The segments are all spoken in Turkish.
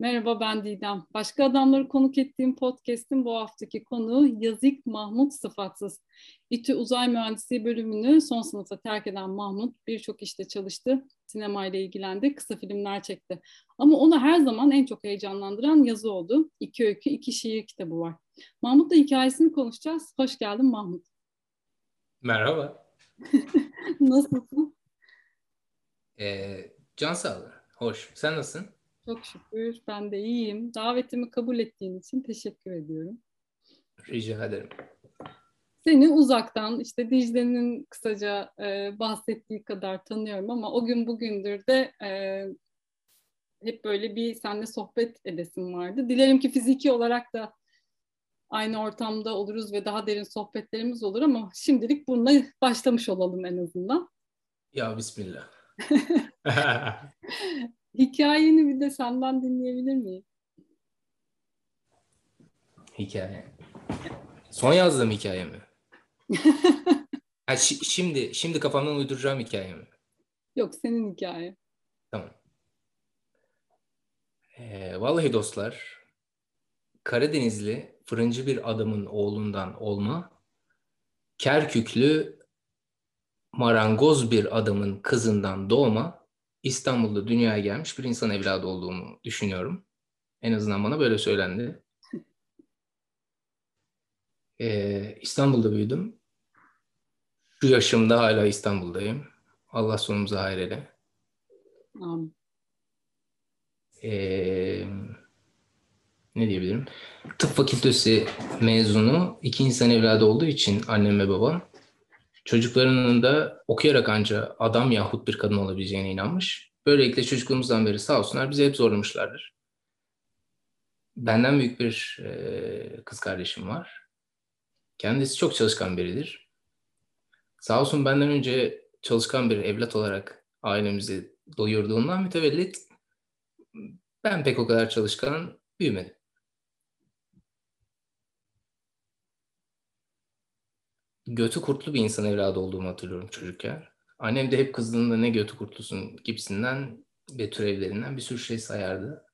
Merhaba ben Didem. Başka adamları konuk ettiğim podcast'in bu haftaki konuğu Yazık Mahmut Sıfatsız. İTÜ Uzay Mühendisliği bölümünü son sınıfta terk eden Mahmut birçok işte çalıştı, sinemayla ilgilendi, kısa filmler çekti. Ama onu her zaman en çok heyecanlandıran yazı oldu. İki öykü, iki şiir kitabı var. Mahmut'la hikayesini konuşacağız. Hoş geldin Mahmut. Merhaba. Nasılsın? Ee, can sağlığı. Hoş. Sen nasılsın? Çok şükür. Ben de iyiyim. Davetimi kabul ettiğin için teşekkür ediyorum. Rica ederim. Seni uzaktan işte Dicle'nin kısaca e, bahsettiği kadar tanıyorum ama o gün bugündür de e, hep böyle bir seninle sohbet edesim vardı. Dilerim ki fiziki olarak da aynı ortamda oluruz ve daha derin sohbetlerimiz olur ama şimdilik bununla başlamış olalım en azından. Ya Bismillah. Hikayeni bir de senden dinleyebilir miyim? Hikaye. Son yazdığım hikaye mi? ha, şi- şimdi şimdi kafamdan uyduracağım hikaye mi? Yok senin hikaye. Tamam. Ee, vallahi dostlar, Karadenizli fırıncı bir adamın oğlundan olma, Kerküklü marangoz bir adamın kızından doğma, İstanbul'da dünyaya gelmiş bir insan evladı olduğumu düşünüyorum. En azından bana böyle söylendi. Ee, İstanbul'da büyüdüm. Şu yaşımda hala İstanbul'dayım. Allah sonumuzu hayır. Ee, ne diyebilirim? Tıp fakültesi mezunu, iki insan evladı olduğu için annem ve babam çocuklarının da okuyarak anca adam yahut bir kadın olabileceğine inanmış. Böylelikle çocukluğumuzdan beri sağ olsunlar bizi hep zorlamışlardır. Benden büyük bir e, kız kardeşim var. Kendisi çok çalışkan biridir. Sağ olsun benden önce çalışkan bir evlat olarak ailemizi doyurduğundan mütevellit ben pek o kadar çalışkan büyümedim. Götü kurtlu bir insan evladı olduğumu hatırlıyorum çocukken. Annem de hep kızdığında ne götü kurtlusun gibisinden ve türevlerinden bir sürü şey sayardı.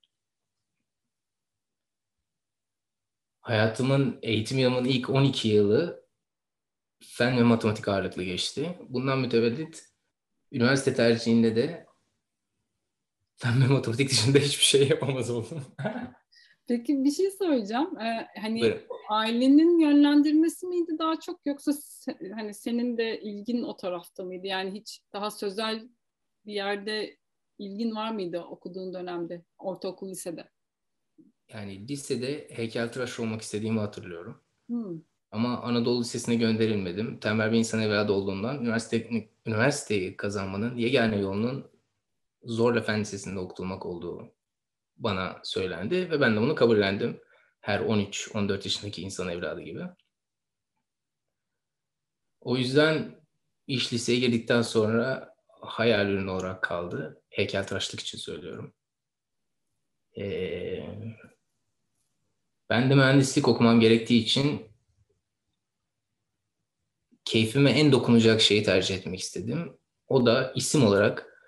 Hayatımın, eğitim yılımın ilk 12 yılı fen ve matematik ağırlıklı geçti. Bundan mütevellit üniversite tercihinde de fen ve matematik dışında hiçbir şey yapamaz oldum. Peki bir şey söyleyeceğim. Ee, hani Buyurun. ailenin yönlendirmesi miydi daha çok yoksa se- hani senin de ilgin o tarafta mıydı? Yani hiç daha sözel bir yerde ilgin var mıydı okuduğun dönemde, ortaokul, lisede? Yani lisede heykeltıraş olmak istediğimi hatırlıyorum. Hmm. Ama Anadolu Lisesi'ne gönderilmedim. Tembel bir insan evladı olduğumdan üniversite, üniversiteyi kazanmanın yegane yolunun zorla fen lisesinde okutulmak olduğu bana söylendi ve ben de bunu kabullendim. Her 13-14 yaşındaki insan evladı gibi. O yüzden iş liseye girdikten sonra hayal ürünü olarak kaldı. Heykeltıraşlık için söylüyorum. Ee, ben de mühendislik okumam gerektiği için keyfime en dokunacak şeyi tercih etmek istedim. O da isim olarak,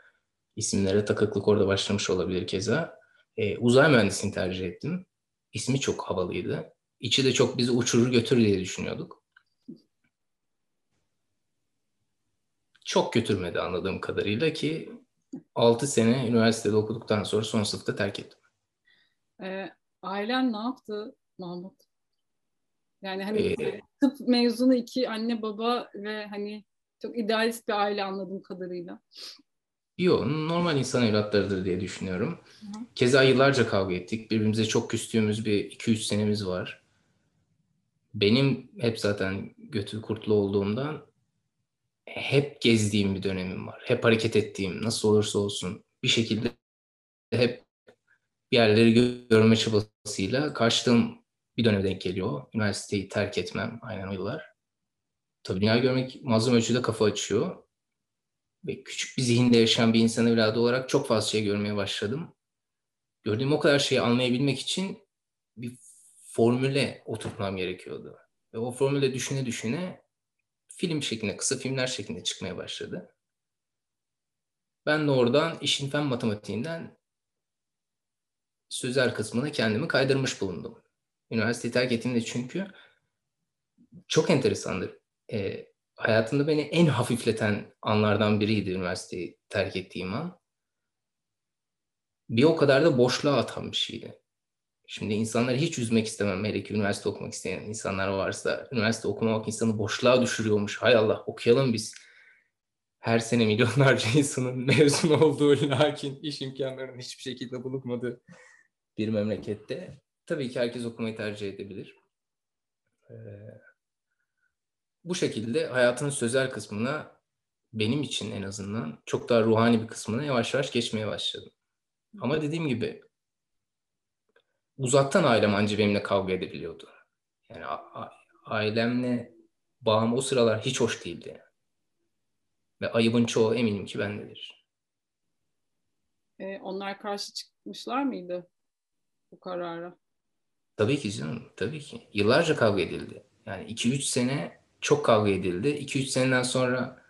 isimlere takıklık orada başlamış olabilir keza. Ee, uzay mühendisliğini tercih ettim. İsmi çok havalıydı. İçi de çok bizi uçurur götürür diye düşünüyorduk. Çok götürmedi anladığım kadarıyla ki 6 sene üniversitede okuduktan sonra son sınıfta terk ettim. Ee, ailen ne yaptı Mahmut? Yani hani Ee, tıp mezunu iki anne baba ve hani çok idealist bir aile anladığım kadarıyla. Yo, normal insan evlatlarıdır diye düşünüyorum. Hı. Keza yıllarca kavga ettik. Birbirimize çok küstüğümüz bir 2-3 senemiz var. Benim hep zaten götü kurtlu olduğumdan hep gezdiğim bir dönemim var. Hep hareket ettiğim, nasıl olursa olsun bir şekilde hep bir yerleri gö- görme çabasıyla karşıladığım bir döneme denk geliyor. Üniversiteyi terk etmem aynen o yıllar. Tabii dünya görmek muazzam ölçüde kafa açıyor ve küçük bir zihinde yaşayan bir insan evladı olarak çok fazla şey görmeye başladım. Gördüğüm o kadar şeyi anlayabilmek için bir formüle oturtmam gerekiyordu. Ve o formüle düşüne düşüne film şeklinde, kısa filmler şeklinde çıkmaya başladı. Ben de oradan işin fen matematiğinden sözel kısmına kendimi kaydırmış bulundum. Üniversiteyi terk ettiğimde çünkü çok enteresandır. E, hayatımda beni en hafifleten anlardan biriydi üniversiteyi terk ettiğim an. Bir o kadar da boşluğa atan bir şeydi. Şimdi insanları hiç üzmek istemem. Hele ki üniversite okumak isteyen insanlar varsa üniversite okumamak insanı boşluğa düşürüyormuş. Hay Allah okuyalım biz. Her sene milyonlarca insanın mezun olduğu lakin iş imkanlarının hiçbir şekilde bulunmadığı bir memlekette tabii ki herkes okumayı tercih edebilir. Ee, bu şekilde hayatın sözel kısmına benim için en azından çok daha ruhani bir kısmına yavaş yavaş geçmeye başladım. Ama dediğim gibi uzaktan ailem anca benimle kavga edebiliyordu. Yani ailemle bağım o sıralar hiç hoş değildi. Ve ayıbın çoğu eminim ki bendedir. Ee, onlar karşı çıkmışlar mıydı bu karara? Tabii ki canım, tabii ki. Yıllarca kavga edildi. Yani 2-3 sene çok kavga edildi. 2-3 seneden sonra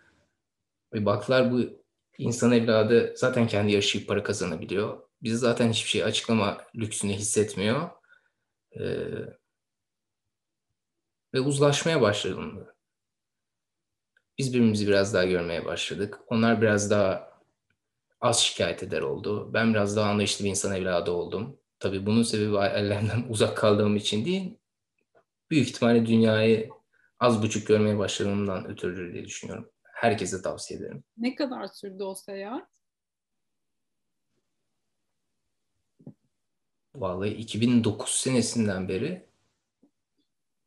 bir baklar bu insan evladı zaten kendi yaşayıp para kazanabiliyor. Biz zaten hiçbir şey açıklama lüksünü hissetmiyor. Ee, ve uzlaşmaya başlandı. Biz birbirimizi biraz daha görmeye başladık. Onlar biraz daha az şikayet eder oldu. Ben biraz daha anlayışlı bir insan evladı oldum. Tabii bunun sebebi ailemden uzak kaldığım için değil. Büyük ihtimalle dünyayı az buçuk görmeye başladığımdan ötürü diye düşünüyorum. Herkese tavsiye ederim. Ne kadar sürdü o seyahat? Vallahi 2009 senesinden beri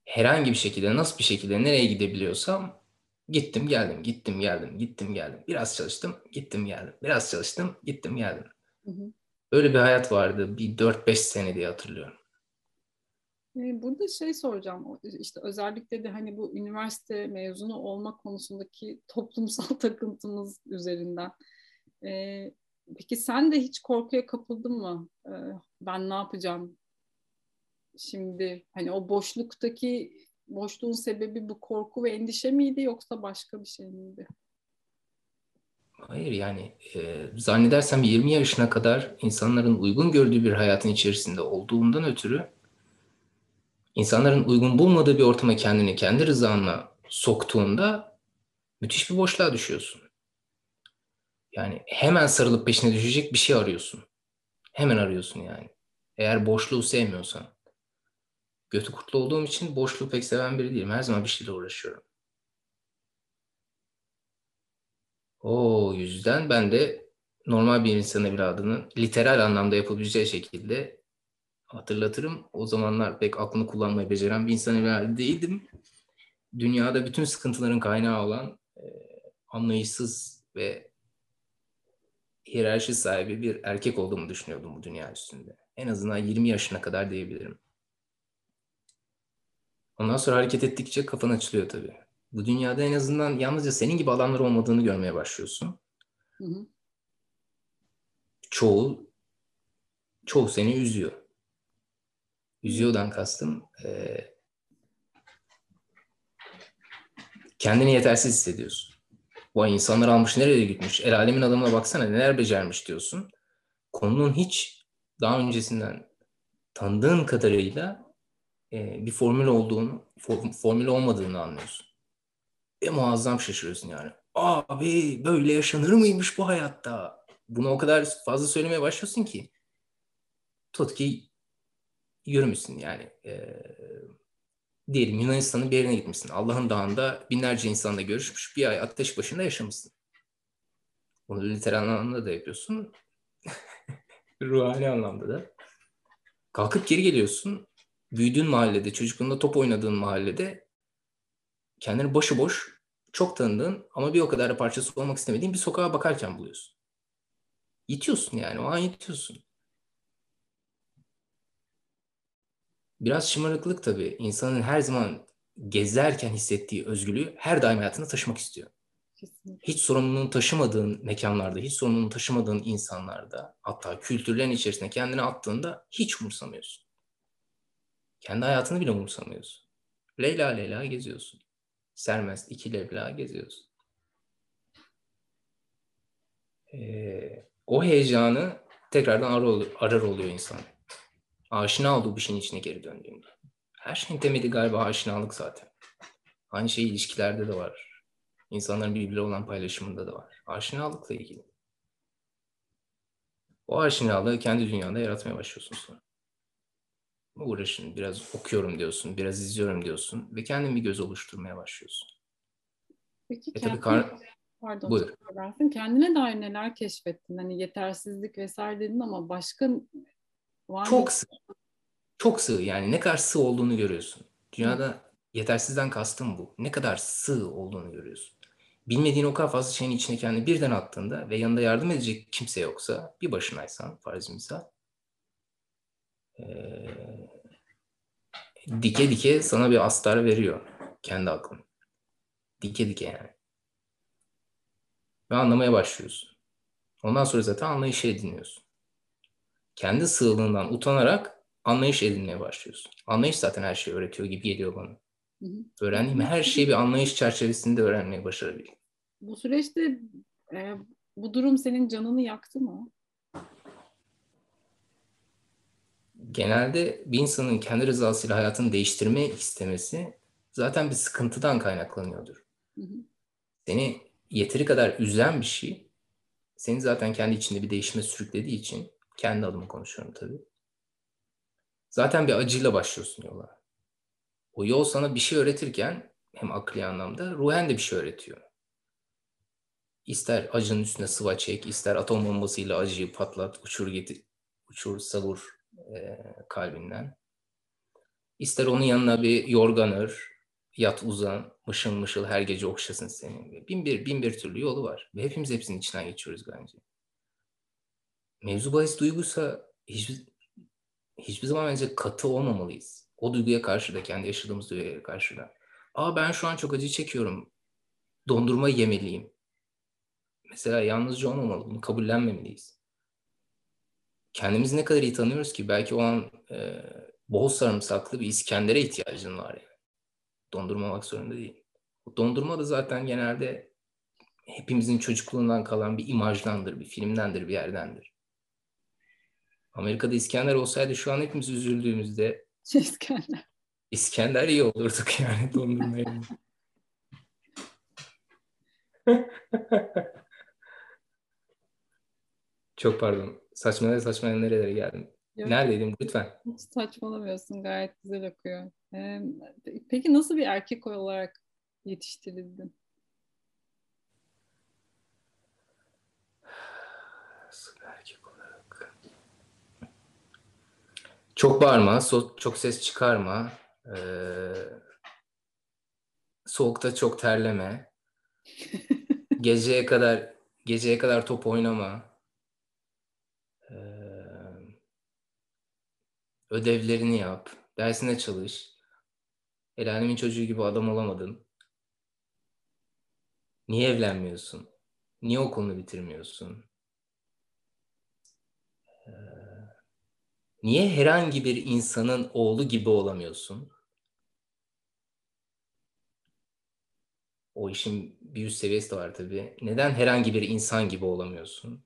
herhangi bir şekilde nasıl bir şekilde nereye gidebiliyorsam gittim geldim gittim geldim gittim geldim biraz çalıştım gittim geldim biraz çalıştım gittim geldim. Hı hı. Öyle bir hayat vardı bir 4-5 sene diye hatırlıyorum. Burada şey soracağım, işte özellikle de hani bu üniversite mezunu olma konusundaki toplumsal takıntımız üzerinden. Ee, peki sen de hiç korkuya kapıldın mı? Ee, ben ne yapacağım şimdi? Hani o boşluktaki boşluğun sebebi bu korku ve endişe miydi yoksa başka bir şey miydi? Hayır yani e, zannedersem 20 yaşına kadar insanların uygun gördüğü bir hayatın içerisinde olduğundan ötürü insanların uygun bulmadığı bir ortama kendini kendi rızanla soktuğunda müthiş bir boşluğa düşüyorsun. Yani hemen sarılıp peşine düşecek bir şey arıyorsun. Hemen arıyorsun yani. Eğer boşluğu sevmiyorsan. Götü kurtlu olduğum için boşluğu pek seven biri değilim. Her zaman bir şeyle uğraşıyorum. O yüzden ben de normal bir insan evladının literal anlamda yapabileceği şekilde hatırlatırım. O zamanlar pek aklını kullanmayı beceren bir insan evladı değildim. Dünyada bütün sıkıntıların kaynağı olan e, anlayışsız ve hiyerarşi sahibi bir erkek olduğumu düşünüyordum bu dünya üstünde. En azından 20 yaşına kadar diyebilirim. Ondan sonra hareket ettikçe kafan açılıyor tabii. Bu dünyada en azından yalnızca senin gibi adamlar olmadığını görmeye başlıyorsun. Hı hı. Çoğu çoğu seni üzüyor. Üzüyordan kastım e, kendini yetersiz hissediyorsun. Bu insanlar almış nereye gitmiş? El alemin adamına baksana neler becermiş diyorsun. Konunun hiç daha öncesinden tanıdığın kadarıyla e, bir formül olduğunu, for, formül olmadığını anlıyorsun. Ve muazzam şaşırıyorsun yani. Abi böyle yaşanır mıymış bu hayatta? Bunu o kadar fazla söylemeye başlıyorsun ki. Tut ki yürümüşsün yani. E, diyelim Yunanistan'ın bir yerine gitmişsin. Allah'ın dağında binlerce insanla görüşmüş. Bir ay ateş başında yaşamışsın. Bunu literal anlamda da yapıyorsun. Ruhani anlamda da. Kalkıp geri geliyorsun. Büyüdüğün mahallede, çocukluğunda top oynadığın mahallede kendini başıboş, çok tanıdığın ama bir o kadar da parçası olmak istemediğin bir sokağa bakarken buluyorsun. Yitiyorsun yani, o an yitiyorsun. Biraz şımarıklık tabii. İnsanın her zaman gezerken hissettiği özgürlüğü her daim hayatında taşımak istiyor. Kesinlikle. Hiç sorumluluğunu taşımadığın mekanlarda, hiç sorumluluğunu taşımadığın insanlarda, hatta kültürlerin içerisine kendini attığında hiç umursamıyorsun. Kendi hayatını bile umursamıyorsun. Leyla Leyla geziyorsun. Sermest iki Leyla geziyorsun. Ee, o heyecanı tekrardan arar, arar oluyor insan. Aşina olduğu bir şeyin içine geri döndüğünde. Her şeyin temeli galiba aşinalık zaten. Aynı şey ilişkilerde de var. İnsanların birbirine olan paylaşımında da var. Aşinalıkla ilgili. O aşinalığı kendi dünyanda yaratmaya başlıyorsun sonra. Uğraşın, biraz okuyorum diyorsun, biraz izliyorum diyorsun ve kendin bir göz oluşturmaya başlıyorsun. Peki E kendine, tabii kar- pardon, Buyur. kendine dair neler keşfettin? Hani yetersizlik vesaire dedin ama başka var? Çok sığ. Çok sığ yani ne kadar sığ olduğunu görüyorsun. Dünyada yetersizden kastım bu. Ne kadar sığ olduğunu görüyorsun. Bilmediğin o kadar fazla şeyin içine kendini birden attığında ve yanında yardım edecek kimse yoksa bir başınaysan farz misal eee, dike dike sana bir astar veriyor kendi aklın. Dike dike yani. Ve anlamaya başlıyorsun. Ondan sonra zaten anlayışı ediniyorsun. Kendi sığlığından utanarak anlayış edinmeye başlıyorsun. Anlayış zaten her şeyi öğretiyor gibi geliyor bana. Hı hı. Öğrendiğim her şeyi bir anlayış çerçevesinde öğrenmeyi başarabildim. Bu süreçte e, bu durum senin canını yaktı mı? Genelde bir insanın kendi rızasıyla hayatını değiştirmek istemesi zaten bir sıkıntıdan kaynaklanıyordur. Hı hı. Seni yeteri kadar üzen bir şey, seni zaten kendi içinde bir değişime sürüklediği için, kendi adıma konuşuyorum tabii. Zaten bir acıyla başlıyorsun yola. O yol sana bir şey öğretirken hem akli anlamda ruhen de bir şey öğretiyor. İster acının üstüne sıva çek, ister atom bombasıyla acıyı patlat, uçur getir, uçur savur e, kalbinden. İster onun yanına bir yorgan ör, yat uzan, mışıl mışıl her gece okşasın seni. Bin bir, bin bir türlü yolu var. Ve hepimiz hepsinin içinden geçiyoruz bence. Mevzu bahis duyguysa hiçbir, hiçbir zaman bence katı olmamalıyız. O duyguya karşı da, kendi yaşadığımız duyguya karşı da. Aa ben şu an çok acı çekiyorum. Dondurma yemeliyim. Mesela yalnızca olmamalı. Bunu kabullenmemeliyiz. Kendimizi ne kadar iyi tanıyoruz ki belki o an e, bol sarımsaklı bir İskender'e ihtiyacın var yani. Dondurma olmak zorunda değil. O dondurma da zaten genelde hepimizin çocukluğundan kalan bir imajdandır, bir filmdendir, bir yerdendir. Amerika'da İskender olsaydı şu an hepimiz üzüldüğümüzde İskender. İskender iyi olurduk yani dondurma yerine. Çok pardon. Saçmalaya saçmalaya nerelere geldim. Yok. Neredeydim lütfen. Hiç saçmalamıyorsun. Gayet güzel okuyor. Ee, peki nasıl bir erkek olarak yetiştirildin? Nasıl bir erkek olarak? Çok bağırma, so- çok ses çıkarma. Ee, soğukta çok terleme. Geceye kadar geceye kadar top oynama. Ee, ödevlerini yap. Dersine çalış. El alemin çocuğu gibi adam olamadın. Niye evlenmiyorsun? Niye okulunu bitirmiyorsun? Ee, niye herhangi bir insanın oğlu gibi olamıyorsun? O işin bir üst seviyesi de var tabii. Neden herhangi bir insan gibi olamıyorsun?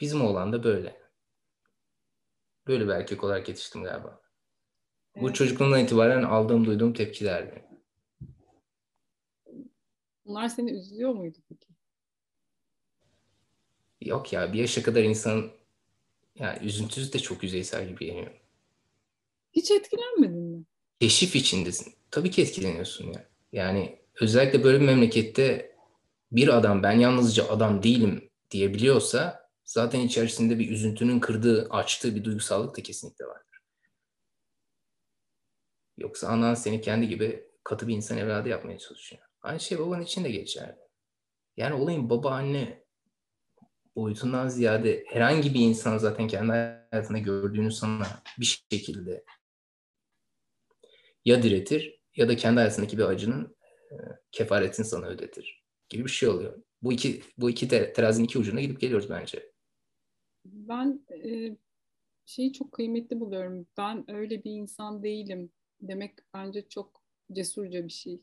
Bizim oğlan da böyle. Böyle bir erkek olarak yetiştim galiba. Bu Evet. çocukluğumdan itibaren aldığım, duyduğum tepkilerdi. Bunlar seni üzüyor muydu peki? Yok ya bir yaşa kadar insan yani üzüntüsü de çok yüzeysel gibi geliyor. Hiç etkilenmedin mi? Keşif içindesin. Tabii ki etkileniyorsun ya. Yani özellikle böyle bir memlekette bir adam ben yalnızca adam değilim diyebiliyorsa zaten içerisinde bir üzüntünün kırdığı, açtığı bir duygusallık da kesinlikle vardır. Yoksa anan seni kendi gibi katı bir insan evladı yapmaya çalışıyor. Aynı şey baban için de geçerli. Yani olayın baba anne boyutundan ziyade herhangi bir insan zaten kendi hayatında gördüğünü sana bir şekilde ya diretir ya da kendi hayatındaki bir acının e, kefaretini sana ödetir gibi bir şey oluyor. Bu iki bu iki te, terazinin iki ucuna gidip geliyoruz bence. Ben e, şeyi çok kıymetli buluyorum. Ben öyle bir insan değilim demek bence çok cesurca bir şey.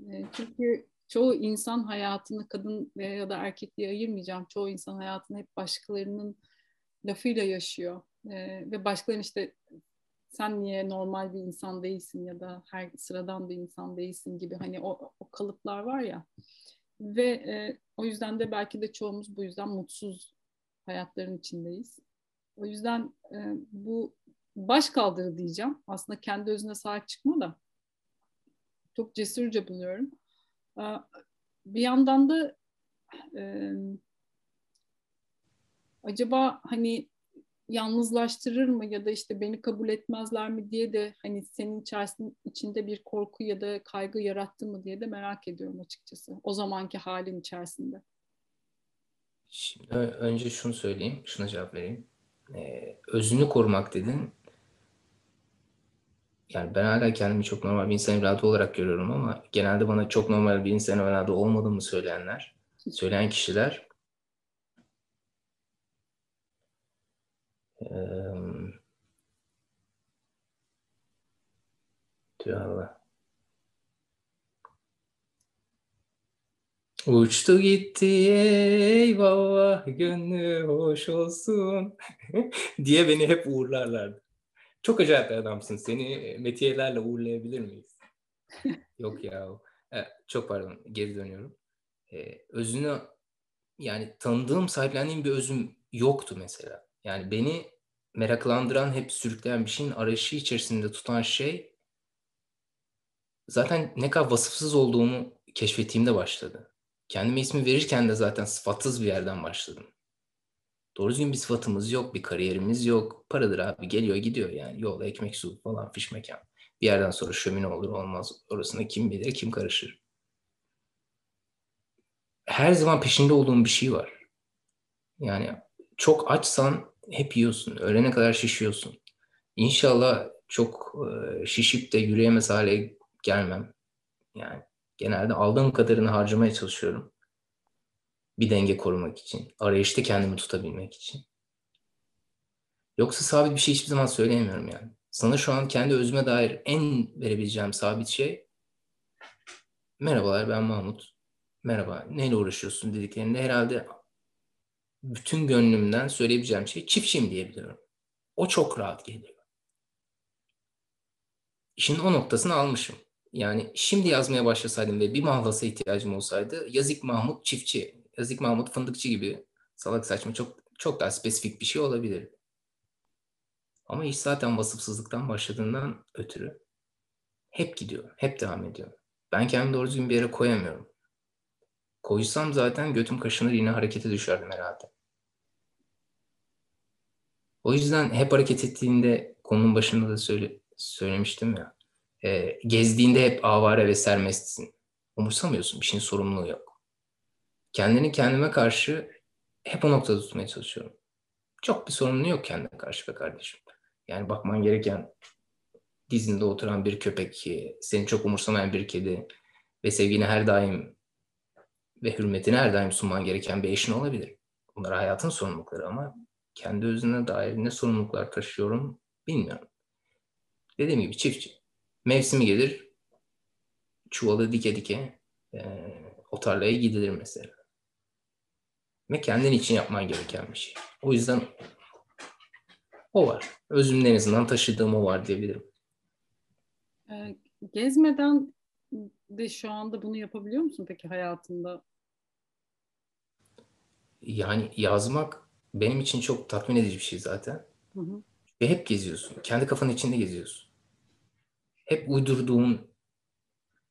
E, çünkü çoğu insan hayatını kadın ya da erkek diye ayırmayacağım. Çoğu insan hayatını hep başkalarının lafıyla yaşıyor. E, ve başkalarının işte sen niye normal bir insan değilsin ya da her sıradan bir insan değilsin gibi hani o, o kalıplar var ya ve e, o yüzden de belki de çoğumuz bu yüzden mutsuz hayatların içindeyiz. O yüzden e, bu baş kaldırı diyeceğim. Aslında kendi özüne sahip çıkma da çok cesurca buluyorum. Bir yandan da e, acaba hani yalnızlaştırır mı ya da işte beni kabul etmezler mi diye de hani senin içinde bir korku ya da kaygı yarattı mı diye de merak ediyorum açıkçası. O zamanki halin içerisinde. Şimdi önce şunu söyleyeyim, şuna cevap vereyim. Ee, özünü korumak dedin. Yani ben hala kendimi çok normal bir insan evladı olarak görüyorum ama genelde bana çok normal bir insan evladı olmadığımı söyleyenler, söyleyen kişiler Tüh Allah. Uçtu gitti eyvallah gönlü hoş olsun diye beni hep uğurlarlardı. Çok acayip bir adamsın. Seni metiyelerle uğurlayabilir miyiz? Yok ya. Evet, çok pardon. Geri dönüyorum. Ee, özünü yani tanıdığım, sahiplendiğim bir özüm yoktu mesela. Yani beni meraklandıran, hep sürükleyen bir şeyin arayışı içerisinde tutan şey zaten ne kadar vasıfsız olduğumu keşfettiğimde başladı. Kendime ismi verirken de zaten sıfatsız bir yerden başladım. Doğru düzgün bir sıfatımız yok, bir kariyerimiz yok. Paradır abi geliyor gidiyor yani. Yol, ekmek, su falan fiş mekan. Bir yerden sonra şömine olur olmaz. Orasında kim bilir, kim karışır. Her zaman peşinde olduğum bir şey var. Yani çok açsan hep yiyorsun. Öğlene kadar şişiyorsun. İnşallah çok e, şişip de yürüyemez hale gelmem. Yani genelde aldığım kadarını harcamaya çalışıyorum. Bir denge korumak için. Arayışta kendimi tutabilmek için. Yoksa sabit bir şey hiçbir zaman söyleyemiyorum yani. Sana şu an kendi özüme dair en verebileceğim sabit şey merhabalar ben Mahmut. Merhaba neyle uğraşıyorsun dediklerinde herhalde bütün gönlümden söyleyebileceğim şey çiftçiyim diyebiliyorum. O çok rahat geliyor. İşin o noktasını almışım. Yani şimdi yazmaya başlasaydım ve bir mahlasa ihtiyacım olsaydı Yazık Mahmut çiftçi, Yazık Mahmut fındıkçı gibi salak saçma çok çok daha spesifik bir şey olabilir. Ama iş zaten vasıfsızlıktan başladığından ötürü hep gidiyor, hep devam ediyor. Ben kendimi doğru düzgün bir yere koyamıyorum. Koysam zaten götüm kaşınır yine harekete düşerdim herhalde. O yüzden hep hareket ettiğinde konunun başında da söyle, söylemiştim ya. E, gezdiğinde hep avare ve serbestsin. Umursamıyorsun. Bir şeyin sorumluluğu yok. Kendini kendime karşı hep o noktada tutmaya çalışıyorum. Çok bir sorumluluğu yok kendine karşı be kardeşim. Yani bakman gereken dizinde oturan bir köpek ki, seni çok umursamayan bir kedi ve sevgini her daim ve hürmetini her daim sunman gereken bir eşin olabilir. Bunlar hayatın sorumlulukları ama kendi özüne dair ne sorumluluklar taşıyorum bilmiyorum. Dediğim gibi çiftçi. Mevsimi gelir, çuvalı dike dike e, o gidilir mesela. Ve kendin için yapman gereken bir şey. O yüzden o var. Özümün en azından taşıdığım o var diyebilirim. E, gezmeden de şu anda bunu yapabiliyor musun peki hayatında? Yani yazmak benim için çok tatmin edici bir şey zaten. Hı hı. Ve hep geziyorsun. Kendi kafanın içinde geziyorsun. Hep uydurduğun,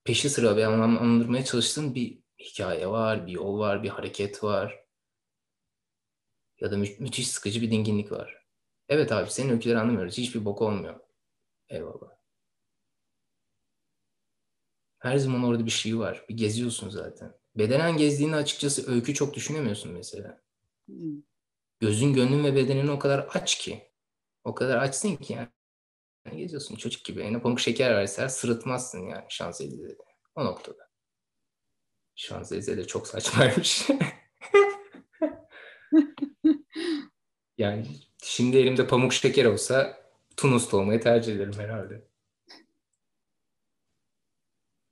peşi sıra bir anlamlandırmaya çalıştığın bir hikaye var, bir yol var, bir hareket var. Ya da mü- müthiş sıkıcı bir dinginlik var. Evet abi senin öyküleri anlamıyoruz. Hiçbir bok olmuyor. Eyvallah. Her zaman orada bir şey var. Bir geziyorsun zaten. Bedenen gezdiğinde açıkçası öykü çok düşünemiyorsun mesela. Hmm. Gözün, gönlün ve bedenin o kadar aç ki. O kadar açsın ki yani. yani geziyorsun çocuk gibi. Eline pamuk şeker verseler sırıtmazsın yani Şanzelize'de. O noktada. Şanzelize de çok saçmaymış. yani şimdi elimde pamuk şeker olsa Tunus'ta olmayı tercih ederim herhalde.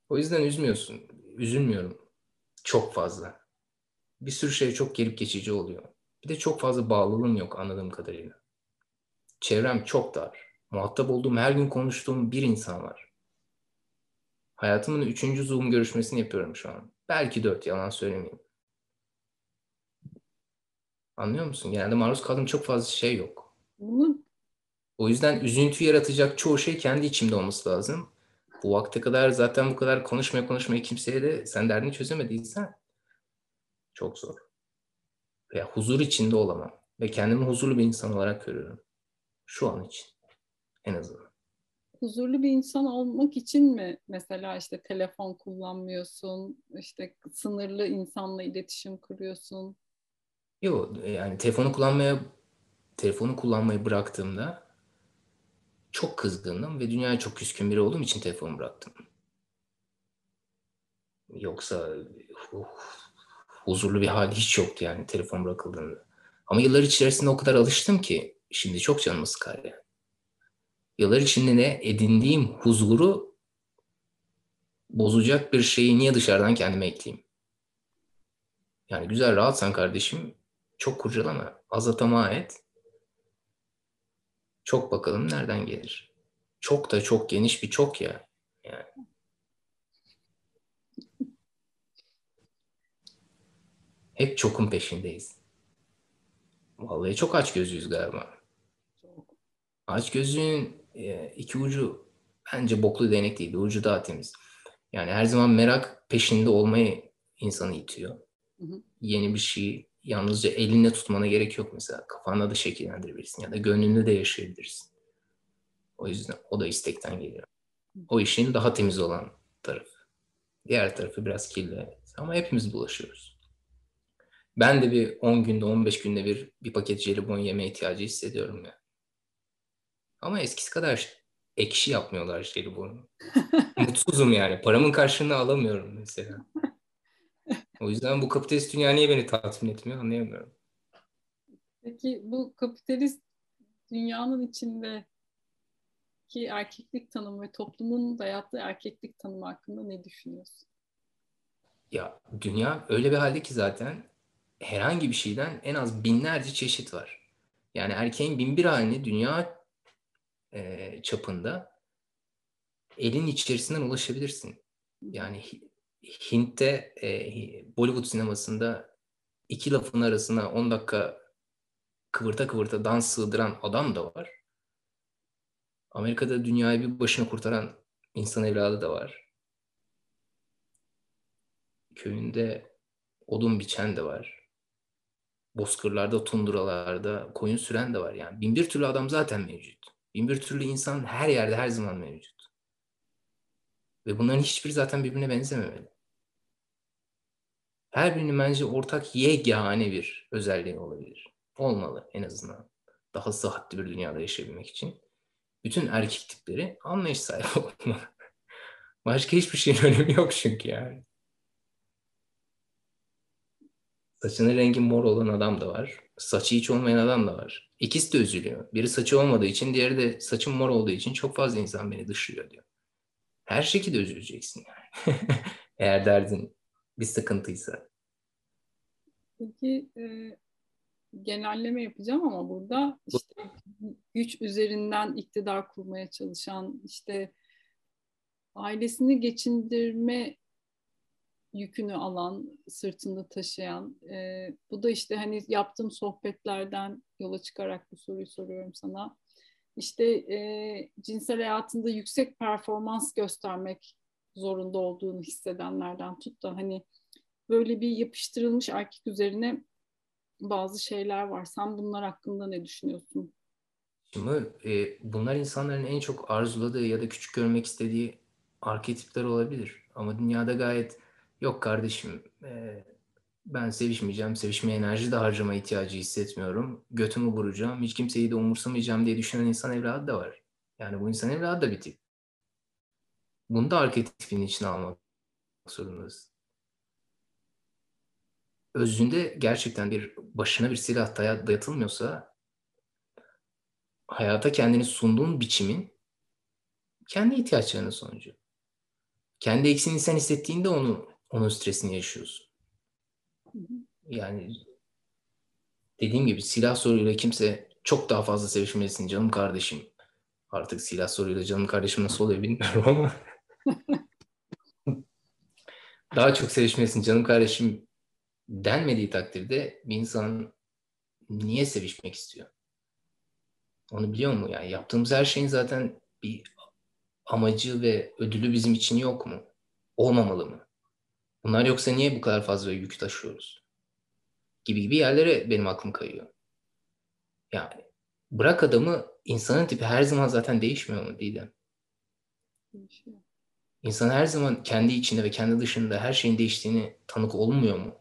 O yüzden üzmüyorsun. Üzülmüyorum. Çok fazla. Bir sürü şey çok gelip geçici oluyor. Bir de çok fazla bağlılığım yok anladığım kadarıyla. Çevrem çok dar. Muhatap olduğum, her gün konuştuğum bir insan var. Hayatımın üçüncü Zoom görüşmesini yapıyorum şu an. Belki dört, yalan söylemeyeyim. Anlıyor musun? Genelde maruz kaldığım çok fazla şey yok. Bunu O yüzden üzüntü yaratacak çoğu şey kendi içimde olması lazım. Bu vakte kadar zaten bu kadar konuşmaya konuşmaya kimseye de sen derdini çözemediysen çok zor. Veya huzur içinde olamam. Ve kendimi huzurlu bir insan olarak görüyorum. Şu an için. En azından. huzurlu bir insan olmak için mi mesela işte telefon kullanmıyorsun, işte sınırlı insanla iletişim kuruyorsun? Yok yani telefonu kullanmaya telefonu kullanmayı bıraktığımda çok kızgındım ve dünyaya çok küskün biri olduğum için telefonu bıraktım. Yoksa uh, huzurlu bir hal hiç yoktu yani telefon bırakıldığında. Ama yıllar içerisinde o kadar alıştım ki şimdi çok canımı sıkar yani. Yıllar içinde ne edindiğim huzuru bozacak bir şeyi niye dışarıdan kendime ekleyeyim? Yani güzel rahatsan kardeşim çok kurcalama. Az atama et. Çok bakalım nereden gelir. Çok da çok geniş bir çok ya. Yani. Hep çokun peşindeyiz. Vallahi çok aç gözüyüz galiba. Aç gözlüğün e, iki ucu bence boklu değnek değil. Ucu daha temiz. Yani her zaman merak peşinde olmayı insanı itiyor. Hı hı. Yeni bir şeyi yalnızca elinde tutmana gerek yok mesela. Kafanda da şekillendirebilirsin ya da gönlünde de yaşayabilirsin. O yüzden o da istekten geliyor. O işin daha temiz olan tarafı. Diğer tarafı biraz kirli evet. Ama hepimiz bulaşıyoruz. Ben de bir 10 günde 15 günde bir bir paket jelibon yeme ihtiyacı hissediyorum ya. Ama eskisi kadar ekşi yapmıyorlar jelibonu. Mutsuzum yani. Paramın karşılığını alamıyorum mesela. O yüzden bu kapitalist dünya niye beni tatmin etmiyor anlayamıyorum. Peki bu kapitalist dünyanın içindeki erkeklik tanımı ve toplumun dayattığı erkeklik tanımı hakkında ne düşünüyorsun? Ya dünya öyle bir halde ki zaten herhangi bir şeyden en az binlerce çeşit var. Yani erkeğin bin bir halini dünya e, çapında elin içerisinden ulaşabilirsin. Yani Hint'te e, Bollywood sinemasında iki lafın arasına 10 dakika kıvırta kıvırta dans sığdıran adam da var. Amerika'da dünyayı bir başına kurtaran insan evladı da var. Köyünde odun biçen de var. Bozkırlarda, tunduralarda koyun süren de var. Yani bin bir türlü adam zaten mevcut. Bin bir türlü insan her yerde her zaman mevcut. Ve bunların hiçbiri zaten birbirine benzememeli. Her birinin bence ortak yegane bir özelliği olabilir. Olmalı en azından. Daha sıhhatli bir dünyada yaşayabilmek için. Bütün erkek tipleri anlayış sahibi olmalı. Başka hiçbir şeyin önemi yok çünkü yani. Saçının rengi mor olan adam da var. Saçı hiç olmayan adam da var. İkisi de üzülüyor. Biri saçı olmadığı için, diğeri de saçım mor olduğu için çok fazla insan beni dışlıyor diyor. Her şekilde üzüleceksin yani. Eğer derdin bir sıkıntıysa. Peki e, genelleme yapacağım ama burada işte güç üzerinden iktidar kurmaya çalışan, işte ailesini geçindirme yükünü alan, sırtında taşıyan, e, bu da işte hani yaptığım sohbetlerden yola çıkarak bu soruyu soruyorum sana. İşte e, cinsel hayatında yüksek performans göstermek zorunda olduğunu hissedenlerden tut da hani böyle bir yapıştırılmış erkek üzerine bazı şeyler var. Sen bunlar hakkında ne düşünüyorsun? Şimdi e, bunlar insanların en çok arzuladığı ya da küçük görmek istediği arketipler olabilir. Ama dünyada gayet yok kardeşim e, ben sevişmeyeceğim, sevişmeye enerji de harcama ihtiyacı hissetmiyorum. Götümü vuracağım, hiç kimseyi de umursamayacağım diye düşünen insan evladı da var. Yani bu insan evladı da bir tip. Bunu da arketipin içine almak zorundasın. Özünde gerçekten bir başına bir silah daya- dayatılmıyorsa hayata kendini sunduğun biçimin kendi ihtiyaçlarının sonucu. Kendi eksiğini sen hissettiğinde onu onun stresini yaşıyorsun. Yani dediğim gibi silah soruyla kimse çok daha fazla sevişmelisin canım kardeşim. Artık silah soruyla canım kardeşim nasıl oluyor bilmiyorum ama daha çok sevişmelisin canım kardeşim denmediği takdirde bir insan niye sevişmek istiyor? Onu biliyor mu? Yani yaptığımız her şeyin zaten bir amacı ve ödülü bizim için yok mu? Olmamalı mı? Bunlar yoksa niye bu kadar fazla yük taşıyoruz? Gibi gibi yerlere benim aklım kayıyor. Yani bırak adamı insanın tipi her zaman zaten değişmiyor mu Didem? Değişiyor. İnsan her zaman kendi içinde ve kendi dışında her şeyin değiştiğini tanık olmuyor mu?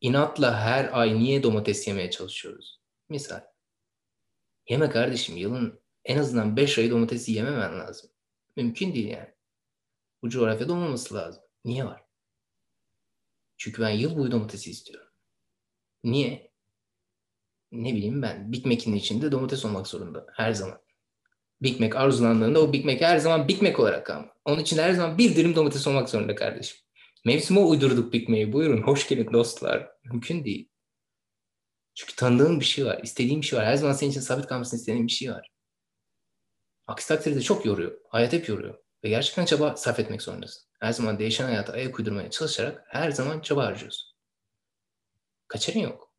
İnatla her ay niye domates yemeye çalışıyoruz? Misal. Yeme kardeşim yılın en azından 5 ayı domatesi yememen lazım. Mümkün değil yani. Bu coğrafyada olmaması lazım. Niye var? Çünkü ben yıl boyu domatesi istiyorum. Niye? Ne bileyim ben. Big içinde domates olmak zorunda. Her zaman. Big Mac arzulandığında o Big Mac her zaman Big Mac olarak kalma. Onun için her zaman bir dilim domates olmak zorunda kardeşim. Mevsime uydurduk Big Mac'i. Buyurun hoş geldin dostlar. Mümkün değil. Çünkü tanıdığın bir şey var. istediğin bir şey var. Her zaman senin için sabit kalmasını istediğin bir şey var. Aksi takdirde çok yoruyor. Hayat hep yoruyor. Ve gerçekten çaba sarf etmek zorundasın. Her zaman değişen hayata ayak uydurmaya çalışarak her zaman çaba harcıyorsun. Kaçarın yok.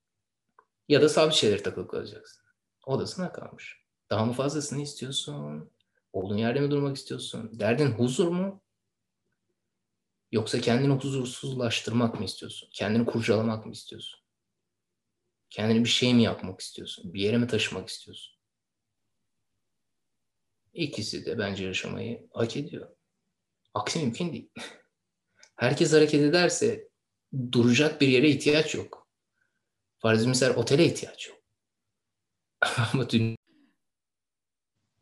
Ya da sabit şeyleri takılıp kalacaksın. O da sana kalmış. Daha mı fazlasını istiyorsun? Olduğun yerde mi durmak istiyorsun? Derdin huzur mu? Yoksa kendini huzursuzlaştırmak mı istiyorsun? Kendini kurcalamak mı istiyorsun? Kendini bir şey mi yapmak istiyorsun? Bir yere mi taşımak istiyorsun? İkisi de bence yaşamayı hak ediyor. Aksi mümkün değil. Herkes hareket ederse duracak bir yere ihtiyaç yok. Farz misal otele ihtiyaç yok. Ama dün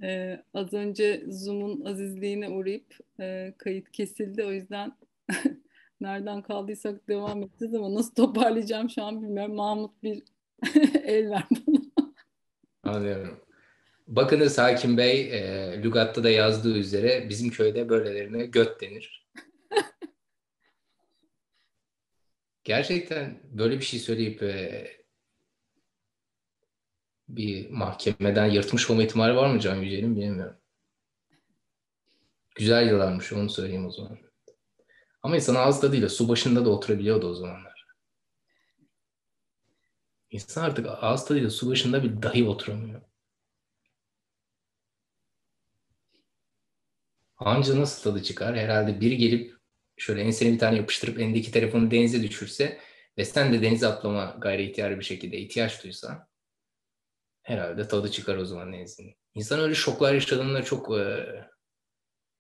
ee, az önce Zoom'un azizliğine uğrayıp e, kayıt kesildi. O yüzden nereden kaldıysak devam edeceğiz ama nasıl toparlayacağım şu an bilmiyorum. Mahmut bir el ver bana. Anlıyorum. Bakınız Hakim Bey, e, Lügat'ta da yazdığı üzere bizim köyde böylelerine göt denir. Gerçekten böyle bir şey söyleyip e, bir mahkemeden yırtmış olma ihtimali var mı Can Yücel'in bilmiyorum. Güzel yıllarmış onu söyleyeyim o zaman. Ama insan ağızda değil su başında da oturabiliyordu o zamanlar. İnsan artık ağız tadıyla su başında bir dahi oturamıyor. Anca nasıl tadı çıkar? Herhalde biri gelip şöyle ensene bir tane yapıştırıp elindeki telefonu denize düşürse ve sen de denize atlama gayri ihtiyari bir şekilde ihtiyaç duysa herhalde tadı çıkar o zaman denizin. İnsan öyle şoklar yaşadığında çok e,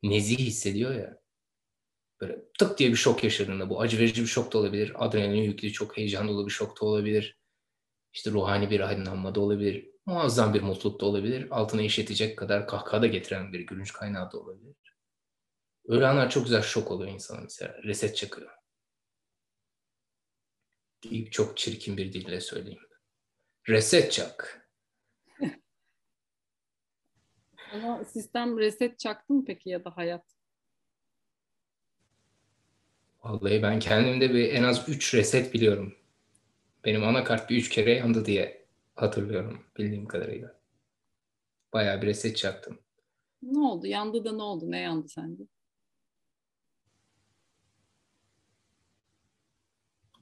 nezih hissediyor ya. Böyle tık diye bir şok yaşadığında bu acı verici bir şok da olabilir. Adrenalin yüklü çok heyecan dolu bir şok da olabilir. İşte ruhani bir aydınlanma da olabilir. Muazzam bir mutluluk da olabilir. Altına işletecek kadar kahkaha da getiren bir gülünç kaynağı da olabilir. Öyle anlar çok güzel şok oluyor insana mesela. Reset çakıyor. Deyip çok çirkin bir dille söyleyeyim. Reset çak. Ama sistem reset çaktı mı peki ya da hayat? Vallahi ben kendimde bir en az 3 reset biliyorum. Benim anakart bir 3 kere yandı diye hatırlıyorum bildiğim kadarıyla. Bayağı bir reset çaktım. Ne oldu? Yandı da ne oldu? Ne yandı sence?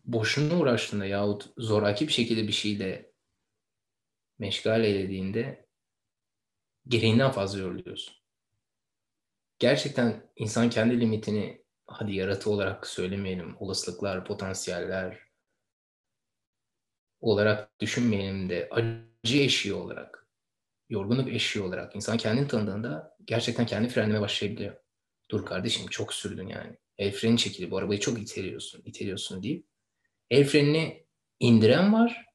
boşuna uğraştığında yahut zoraki bir şekilde bir şeyle meşgal eylediğinde gereğinden fazla yoruluyorsun. Gerçekten insan kendi limitini hadi yaratı olarak söylemeyelim, olasılıklar, potansiyeller olarak düşünmeyelim de acı eşiği olarak, yorgunluk eşiği olarak insan kendini tanıdığında gerçekten kendi frenleme başlayabiliyor. Dur kardeşim çok sürdün yani. El freni çekili bu arabayı çok iteliyorsun, iteliyorsun deyip El frenini indiren var.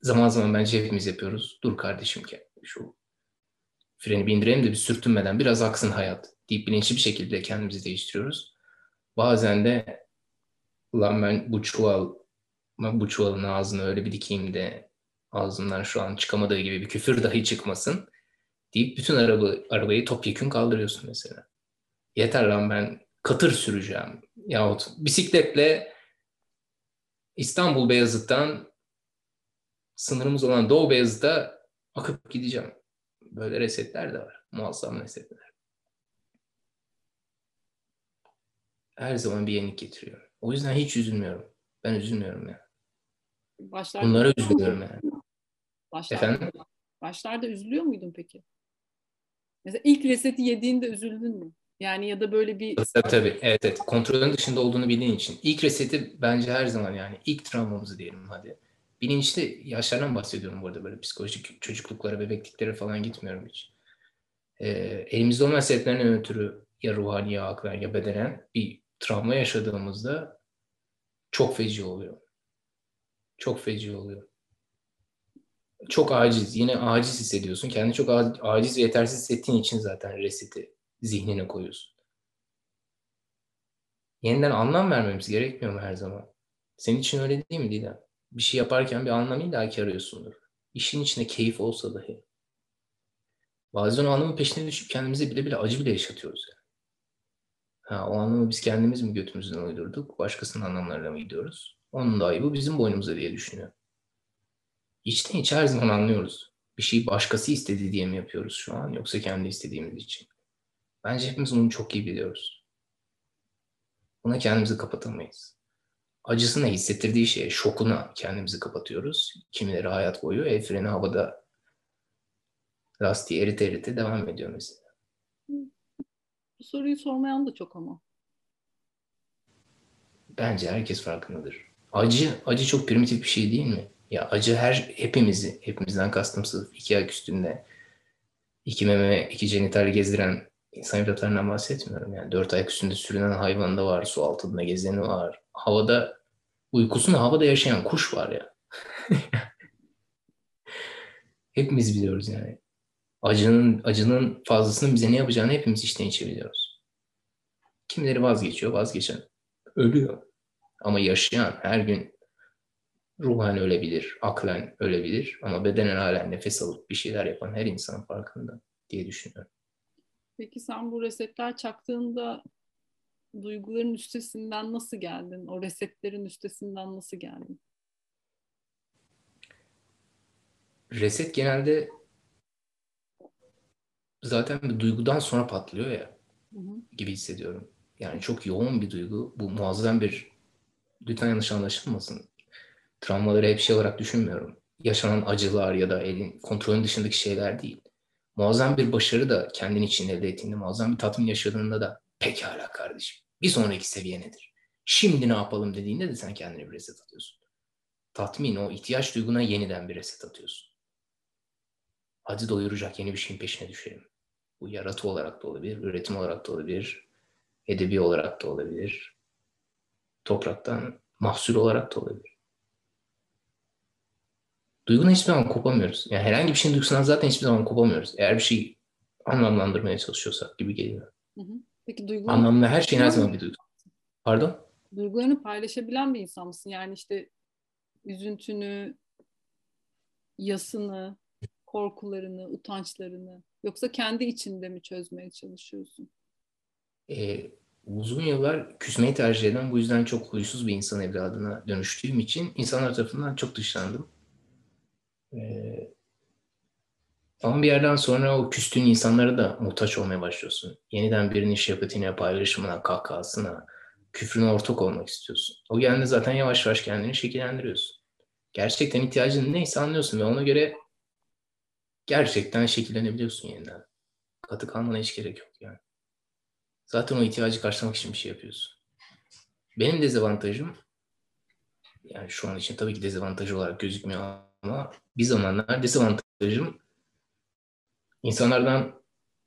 Zaman zaman bence hepimiz yapıyoruz. Dur kardeşim şu freni bir indirelim de bir sürtünmeden biraz aksın hayat deyip bilinçli bir şekilde kendimizi değiştiriyoruz. Bazen de ulan ben bu çuval bu çuvalın ağzını öyle bir dikeyim de ağzımdan şu an çıkamadığı gibi bir küfür dahi çıkmasın deyip bütün araba, arabayı topyekün kaldırıyorsun mesela. Yeter lan ben katır süreceğim yahut bisikletle İstanbul Beyazıt'tan sınırımız olan Doğu Beyazıt'a akıp gideceğim. Böyle resetler de var. Muazzam resetler. Her zaman bir yenilik getiriyor. O yüzden hiç üzülmüyorum. Ben üzülmüyorum ya. Başlarda Bunlara üzülüyorum yani. Başlarda, Efendim? Başlarda üzülüyor muydun peki? Mesela ilk reseti yediğinde üzüldün mü? Yani ya da böyle bir... Tabii tabii. Evet, evet. Kontrolün dışında olduğunu bildiğin için. İlk reseti bence her zaman yani ilk travmamızı diyelim hadi. Bilinçli yaşlardan bahsediyorum burada böyle psikolojik çocukluklara, bebekliklere falan gitmiyorum hiç. Ee, elimizde olmayan sebeplerden ötürü ya ruhani ya aklen ya bedenen bir travma yaşadığımızda çok feci oluyor. Çok feci oluyor. Çok aciz. Yine aciz hissediyorsun. Kendini çok aciz ve yetersiz hissettiğin için zaten reseti zihnine koyuyorsun. Yeniden anlam vermemiz gerekmiyor mu her zaman? Senin için öyle değil mi Didem? Bir şey yaparken bir anlam illaki arıyorsundur. İşin içinde keyif olsa dahi. Bazen o anlamın peşine düşüp kendimize bile bile acı bile yaşatıyoruz yani. Ha, o anlamı biz kendimiz mi götümüzden uydurduk, başkasının anlamlarıyla mı gidiyoruz? Onun da ayıbı bizim boynumuza diye düşünüyor. İçten içe her zaman anlıyoruz. Bir şeyi başkası istedi diye mi yapıyoruz şu an yoksa kendi istediğimiz için? Bence hepimiz onu çok iyi biliyoruz. Buna kendimizi kapatamayız. Acısını hissettirdiği şeye, şokuna kendimizi kapatıyoruz. Kimileri hayat boyu el freni havada lastiği erite erite devam ediyor mesela. Bu soruyu sormayan da çok ama. Bence herkes farkındadır. Acı, acı çok primitif bir şey değil mi? Ya acı her hepimizi, hepimizden kastım sırf iki ayak üstünde iki meme, iki genital gezdiren insan evlatlarından bahsetmiyorum. Yani dört ayak üstünde sürünen hayvan da var, su altında gezeni var. Havada, uykusunu havada yaşayan kuş var ya. Hepimiz biliyoruz yani. Acının, acının fazlasının bize ne yapacağını hepimiz içten içe biliyoruz. Kimileri vazgeçiyor, vazgeçen ölüyor. Ama yaşayan her gün ruhen ölebilir, aklen ölebilir ama bedenen halen nefes alıp bir şeyler yapan her insan farkında diye düşünüyorum. Peki sen bu resetler çaktığında duyguların üstesinden nasıl geldin? O resetlerin üstesinden nasıl geldin? Reset genelde zaten bir duygudan sonra patlıyor ya hı hı. gibi hissediyorum. Yani çok yoğun bir duygu. Bu muazzam bir lütfen yanlış anlaşılmasın. Travmaları hep şey olarak düşünmüyorum. Yaşanan acılar ya da elin kontrolün dışındaki şeyler değil muazzam bir başarı da kendin için elde ettiğinde, muazzam bir tatmin yaşadığında da pekala kardeşim bir sonraki seviye nedir? Şimdi ne yapalım dediğinde de sen kendine bir reset atıyorsun. Tatmin, o ihtiyaç duyguna yeniden bir reset atıyorsun. Hadi doyuracak yeni bir şeyin peşine düşelim. Bu yaratı olarak da olabilir, üretim olarak da olabilir, edebi olarak da olabilir, topraktan mahsul olarak da olabilir. Duygunun hiçbir zaman kopamıyoruz. Yani herhangi bir şeyin duygusundan zaten hiçbir zaman kopamıyoruz. Eğer bir şey anlamlandırmaya çalışıyorsak gibi geliyor. Hı hı. Peki duygularını... Anlamlı her şeyin her zaman bir duygu. Pardon? Duygularını paylaşabilen bir insan mısın? Yani işte üzüntünü, yasını, korkularını, utançlarını yoksa kendi içinde mi çözmeye çalışıyorsun? Ee, uzun yıllar küsmeyi tercih eden bu yüzden çok huysuz bir insan evladına dönüştüğüm için insanlar tarafından çok dışlandım. Ee, ama bir yerden sonra o küstüğün insanlara da muhtaç olmaya başlıyorsun. Yeniden birinin şefkatine, paylaşımına, kahkahasına, küfrüne ortak olmak istiyorsun. O geldiğinde zaten yavaş yavaş kendini şekillendiriyorsun. Gerçekten ihtiyacın neyse anlıyorsun ve ona göre gerçekten şekillenebiliyorsun yeniden. Katı kalmana hiç gerek yok yani. Zaten o ihtiyacı karşılamak için bir şey yapıyorsun. Benim dezavantajım yani şu an için tabii ki dezavantaj olarak gözükmüyor ama bir zamanlar dezavantajım insanlardan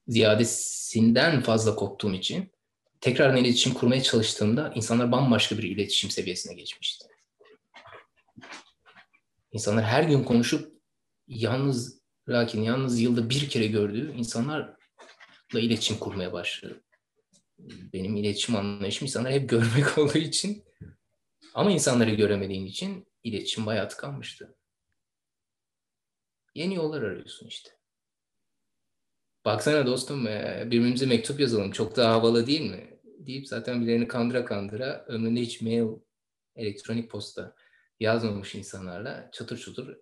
ziyadesinden fazla koptuğum için tekrar iletişim kurmaya çalıştığımda insanlar bambaşka bir iletişim seviyesine geçmişti. İnsanlar her gün konuşup yalnız lakin yalnız yılda bir kere gördüğü insanlarla iletişim kurmaya başladı. Benim iletişim anlayışım insanları hep görmek olduğu için ama insanları göremediğin için iletişim bayağı tıkanmıştı. Yeni yollar arıyorsun işte. Baksana dostum e, birbirimize mektup yazalım çok daha havalı değil mi? Deyip zaten birilerini kandıra kandıra ömründe hiç mail, elektronik posta yazmamış insanlarla çatır çutur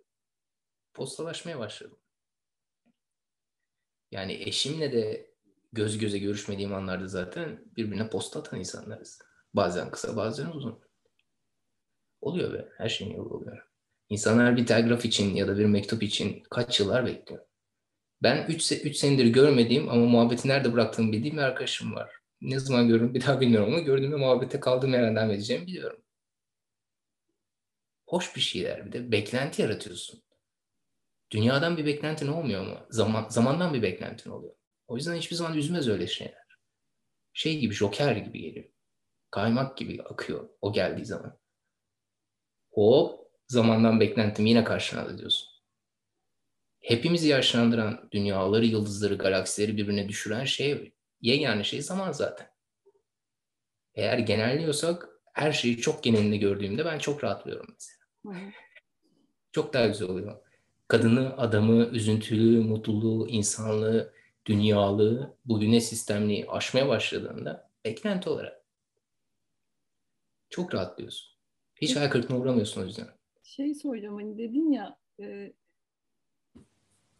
postalaşmaya başladım. Yani eşimle de göz göze görüşmediğim anlarda zaten birbirine posta atan insanlarız. Bazen kısa bazen uzun. Oluyor be. Her şeyin yolu oluyor. İnsanlar bir telgraf için ya da bir mektup için kaç yıllar bekliyor. Ben 3 üç senedir görmediğim ama muhabbeti nerede bıraktığımı bildiğim bir arkadaşım var. Ne zaman görürüm bir daha bilmiyorum ama gördüğümde muhabbete kaldığım yerden devam biliyorum. Hoş bir şeyler bir de beklenti yaratıyorsun. Dünyadan bir beklentin olmuyor mu? Zaman, zamandan bir beklentin oluyor. O yüzden hiçbir zaman üzmez öyle şeyler. Şey gibi, joker gibi geliyor. Kaymak gibi akıyor o geldiği zaman. Hop, zamandan beklentim yine karşına diyorsun. Hepimizi yaşlandıran dünyaları, yıldızları, galaksileri birbirine düşüren şey, yegane şey zaman zaten. Eğer genelliyorsak her şeyi çok genelinde gördüğümde ben çok rahatlıyorum mesela. Çok daha güzel oluyor. Kadını, adamı, üzüntülü, mutluluğu, insanlığı, dünyalığı, bu güneş sistemliği aşmaya başladığında beklenti olarak çok rahatlıyorsun. Hiç hayal kırıklığına uğramıyorsun o yüzden. Şey soracağım hani dedin ya e,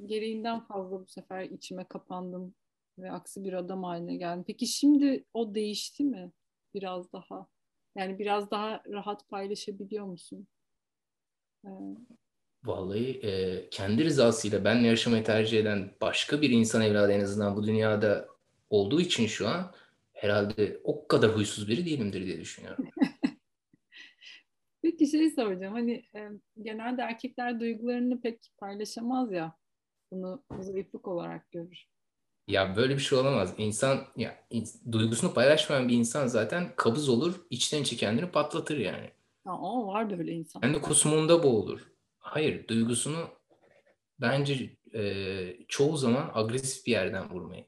gereğinden fazla bu sefer içime kapandım ve aksi bir adam haline geldim. Peki şimdi o değişti mi biraz daha? Yani biraz daha rahat paylaşabiliyor musun? Ee, Vallahi e, kendi rızasıyla benle yaşamayı tercih eden başka bir insan evladı en azından bu dünyada olduğu için şu an herhalde o kadar huysuz biri değilimdir diye düşünüyorum. Peki şey soracağım hani e, genelde erkekler duygularını pek paylaşamaz ya bunu zayıflık olarak görür. Ya böyle bir şey olamaz. İnsan ya in, duygusunu paylaşmayan bir insan zaten kabız olur, içten içe kendini patlatır yani. O var böyle insan. Kendi kusmunda boğulur. Hayır, duygusunu bence e, çoğu zaman agresif bir yerden vurmayı,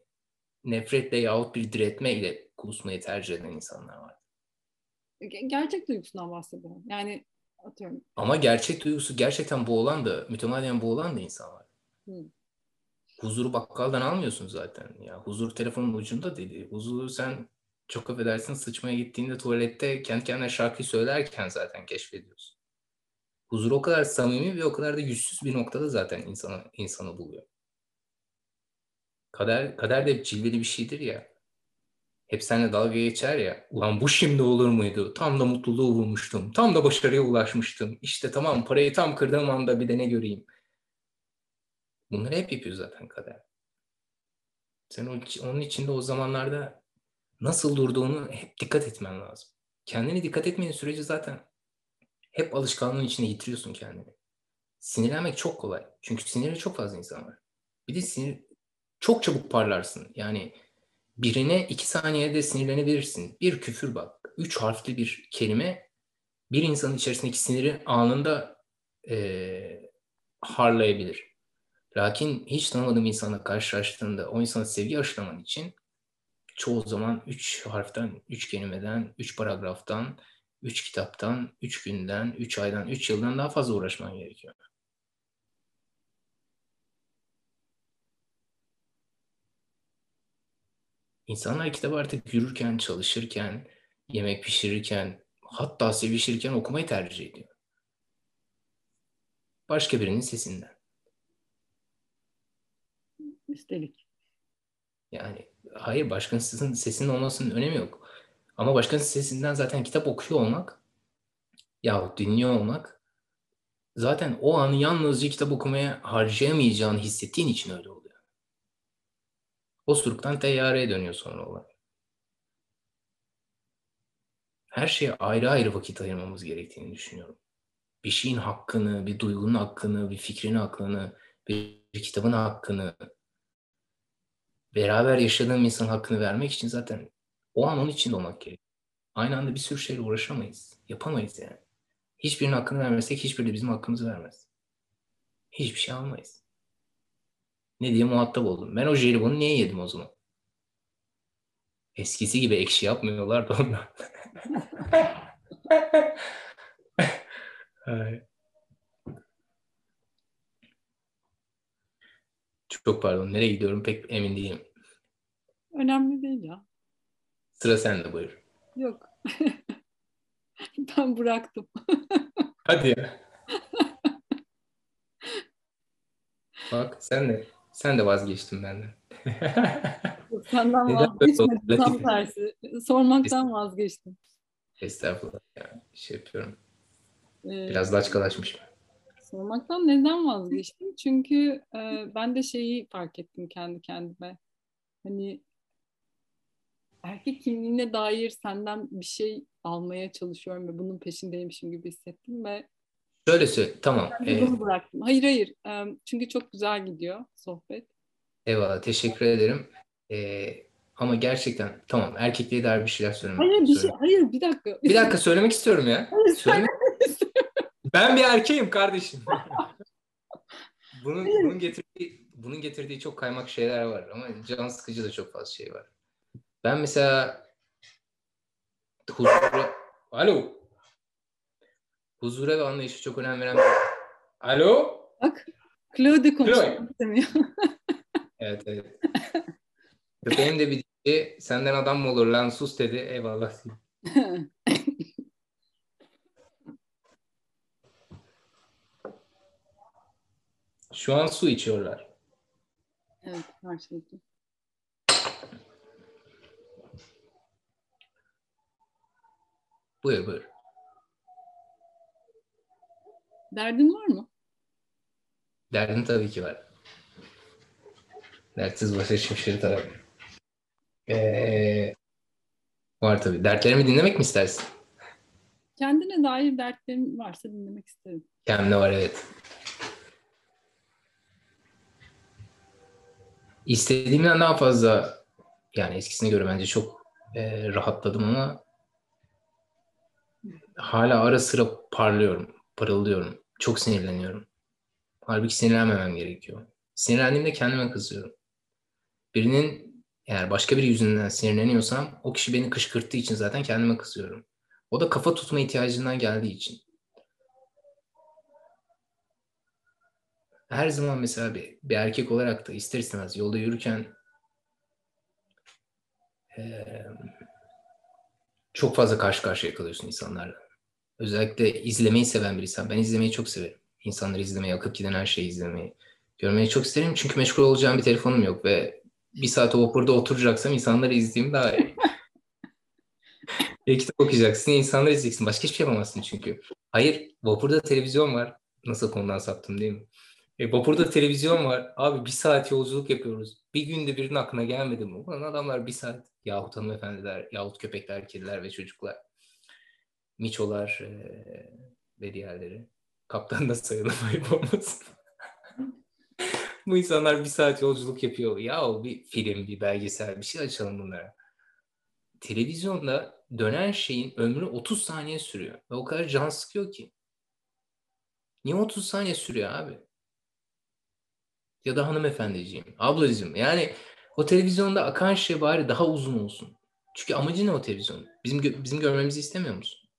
nefretle yahut bir diretme ile kusmayı tercih eden insanlar var. Gerçek duygusundan bahsediyorum. Yani atıyorum. Ama gerçek duygusu gerçekten boğulan da, mütemadiyen boğulan da insan var. Huzuru bakkaldan almıyorsun zaten. Ya huzur telefonun ucunda dedi. Huzuru sen çok affedersin sıçmaya gittiğinde tuvalette kendi kendine şarkı söylerken zaten keşfediyorsun. Huzur o kadar samimi ve o kadar da yüzsüz bir noktada zaten insanı, insanı buluyor. Kader, kader de cilveli bir şeydir ya. Hep seninle dalga geçer ya. Ulan bu şimdi olur muydu? Tam da mutluluğu bulmuştum. Tam da başarıya ulaşmıştım. İşte tamam parayı tam kırdığım anda bir de ne göreyim. Bunları hep yapıyor zaten kader. Sen onun içinde o zamanlarda nasıl durduğunu hep dikkat etmen lazım. Kendini dikkat etmeyen sürece zaten hep alışkanlığın içine yitiriyorsun kendini. Sinirlenmek çok kolay. Çünkü sinirli çok fazla insan var. Bir de sinir çok çabuk parlarsın. Yani birine iki saniyede sinirlenebilirsin. Bir küfür bak. Üç harfli bir kelime bir insanın içerisindeki siniri anında e, harlayabilir. Lakin hiç tanımadığım insanla karşılaştığında o insana sevgi aşılaman için çoğu zaman üç harften, üç kelimeden, üç paragraftan, üç kitaptan, üç günden, üç aydan, üç yıldan daha fazla uğraşman gerekiyor. İnsanlar kitabı artık yürürken, çalışırken, yemek pişirirken, hatta sevişirken okumayı tercih ediyor. Başka birinin sesinden. Üstelik. Yani hayır başkasının sesinin olmasının önemi yok. Ama başkasının sesinden zaten kitap okuyor olmak yahut dinliyor olmak zaten o anı yalnızca kitap okumaya harcayamayacağını hissettiğin için öyle oluyor. Osuruktan teyyareye dönüyor sonra olay. Her şeye ayrı ayrı vakit ayırmamız gerektiğini düşünüyorum. Bir şeyin hakkını, bir duygunun hakkını, bir fikrin hakkını, bir kitabın hakkını, beraber yaşadığım insan hakkını vermek için zaten o an onun içinde olmak gerek. Aynı anda bir sürü şeyle uğraşamayız. Yapamayız yani. Hiçbirinin hakkını vermezsek hiçbiri de bizim hakkımızı vermez. Hiçbir şey almayız. Ne diye muhatap oldum. Ben o jelibonu niye yedim o zaman? Eskisi gibi ekşi yapmıyorlar da ondan. Çok pardon. Nereye gidiyorum pek emin değilim. Önemli değil ya. Sıra sende buyur. Yok. ben bıraktım. Hadi ya. Bak sen de sen de vazgeçtin benden. Senden vazgeçmedim. Tam tersi. Sormaktan vazgeçtim. Estağfurullah ya. Şey yapıyorum. Ee, Biraz laçkalaşmışım. Sormaktan neden vazgeçtim? Çünkü e, ben de şeyi fark ettim kendi kendime. Hani erkek kimliğine dair senden bir şey almaya çalışıyorum ve bunun peşindeymişim gibi hissettim ve Şöyle söyle. Tamam. Ee, bıraktım. Hayır hayır. E, çünkü çok güzel gidiyor sohbet. eyvallah. Teşekkür ederim. Ee, ama gerçekten tamam. Erkekliğe dair bir şeyler söylemek Hayır bir şey, hayır bir dakika. Bir dakika söylemek istiyorum ya. Hayır, Söylemek... Ben bir erkeğim kardeşim. bunun, bunun getirdiği bunun getirdiği çok kaymak şeyler var ama can sıkıcı da çok fazla şey var. Ben mesela huzura Alo. Huzura ve anlayışa çok önem veren Alo. Bak Claude istemiyor. Evet evet. Köpeğim de bir dedi, senden adam mı olur lan sus dedi. Eyvallah. Şu an su içiyorlar. evet karşılıklı. Buyur buyur. Derdin var mı? Derdin tabii ki var. Dertsiz başa tabii. Ee, var tabii. Dertlerimi dinlemek mi istersin? Kendine dair dertlerin varsa dinlemek isterim. Kendine var evet. İstediğimden daha fazla yani eskisine göre bence çok e, rahatladım ama hala ara sıra parlıyorum, parıldıyorum. Çok sinirleniyorum. Halbuki sinirlenmemem gerekiyor. Sinirlendiğimde kendime kızıyorum. Birinin eğer başka biri yüzünden sinirleniyorsam o kişi beni kışkırttığı için zaten kendime kızıyorum. O da kafa tutma ihtiyacından geldiği için. Her zaman mesela bir, bir erkek olarak da ister istemez yolda yürürken eee, çok fazla karşı karşıya kalıyorsun insanlarla. Özellikle izlemeyi seven biriysen. Ben izlemeyi çok severim. İnsanları izlemeyi, akıp giden her şeyi izlemeyi. Görmeyi çok isterim çünkü meşgul olacağım bir telefonum yok ve bir saat o vapurda oturacaksam insanları izleyeyim daha iyi. Ya kitap okuyacaksın, ya insanları izleyeceksin. Başka hiçbir şey yapamazsın çünkü. Hayır, vapurda televizyon var. Nasıl konudan saptım değil mi? E, vapurda televizyon var. Abi bir saat yolculuk yapıyoruz. Bir günde birinin aklına gelmedi mi? Ulan adamlar bir saat yahut hanımefendiler, yahut köpekler, kediler ve çocuklar. Miçolar e, ve diğerleri. Kaptan da sayılır ayıp olmasın. Bu insanlar bir saat yolculuk yapıyor. Ya bir film, bir belgesel, bir şey açalım bunlara. Televizyonda dönen şeyin ömrü 30 saniye sürüyor. Ve o kadar can sıkıyor ki. Niye 30 saniye sürüyor abi? Ya da hanımefendiciğim, ablacığım. Yani o televizyonda akan şey bari daha uzun olsun. Çünkü amacı ne o televizyon? Bizim gö- bizim görmemizi istemiyor musun?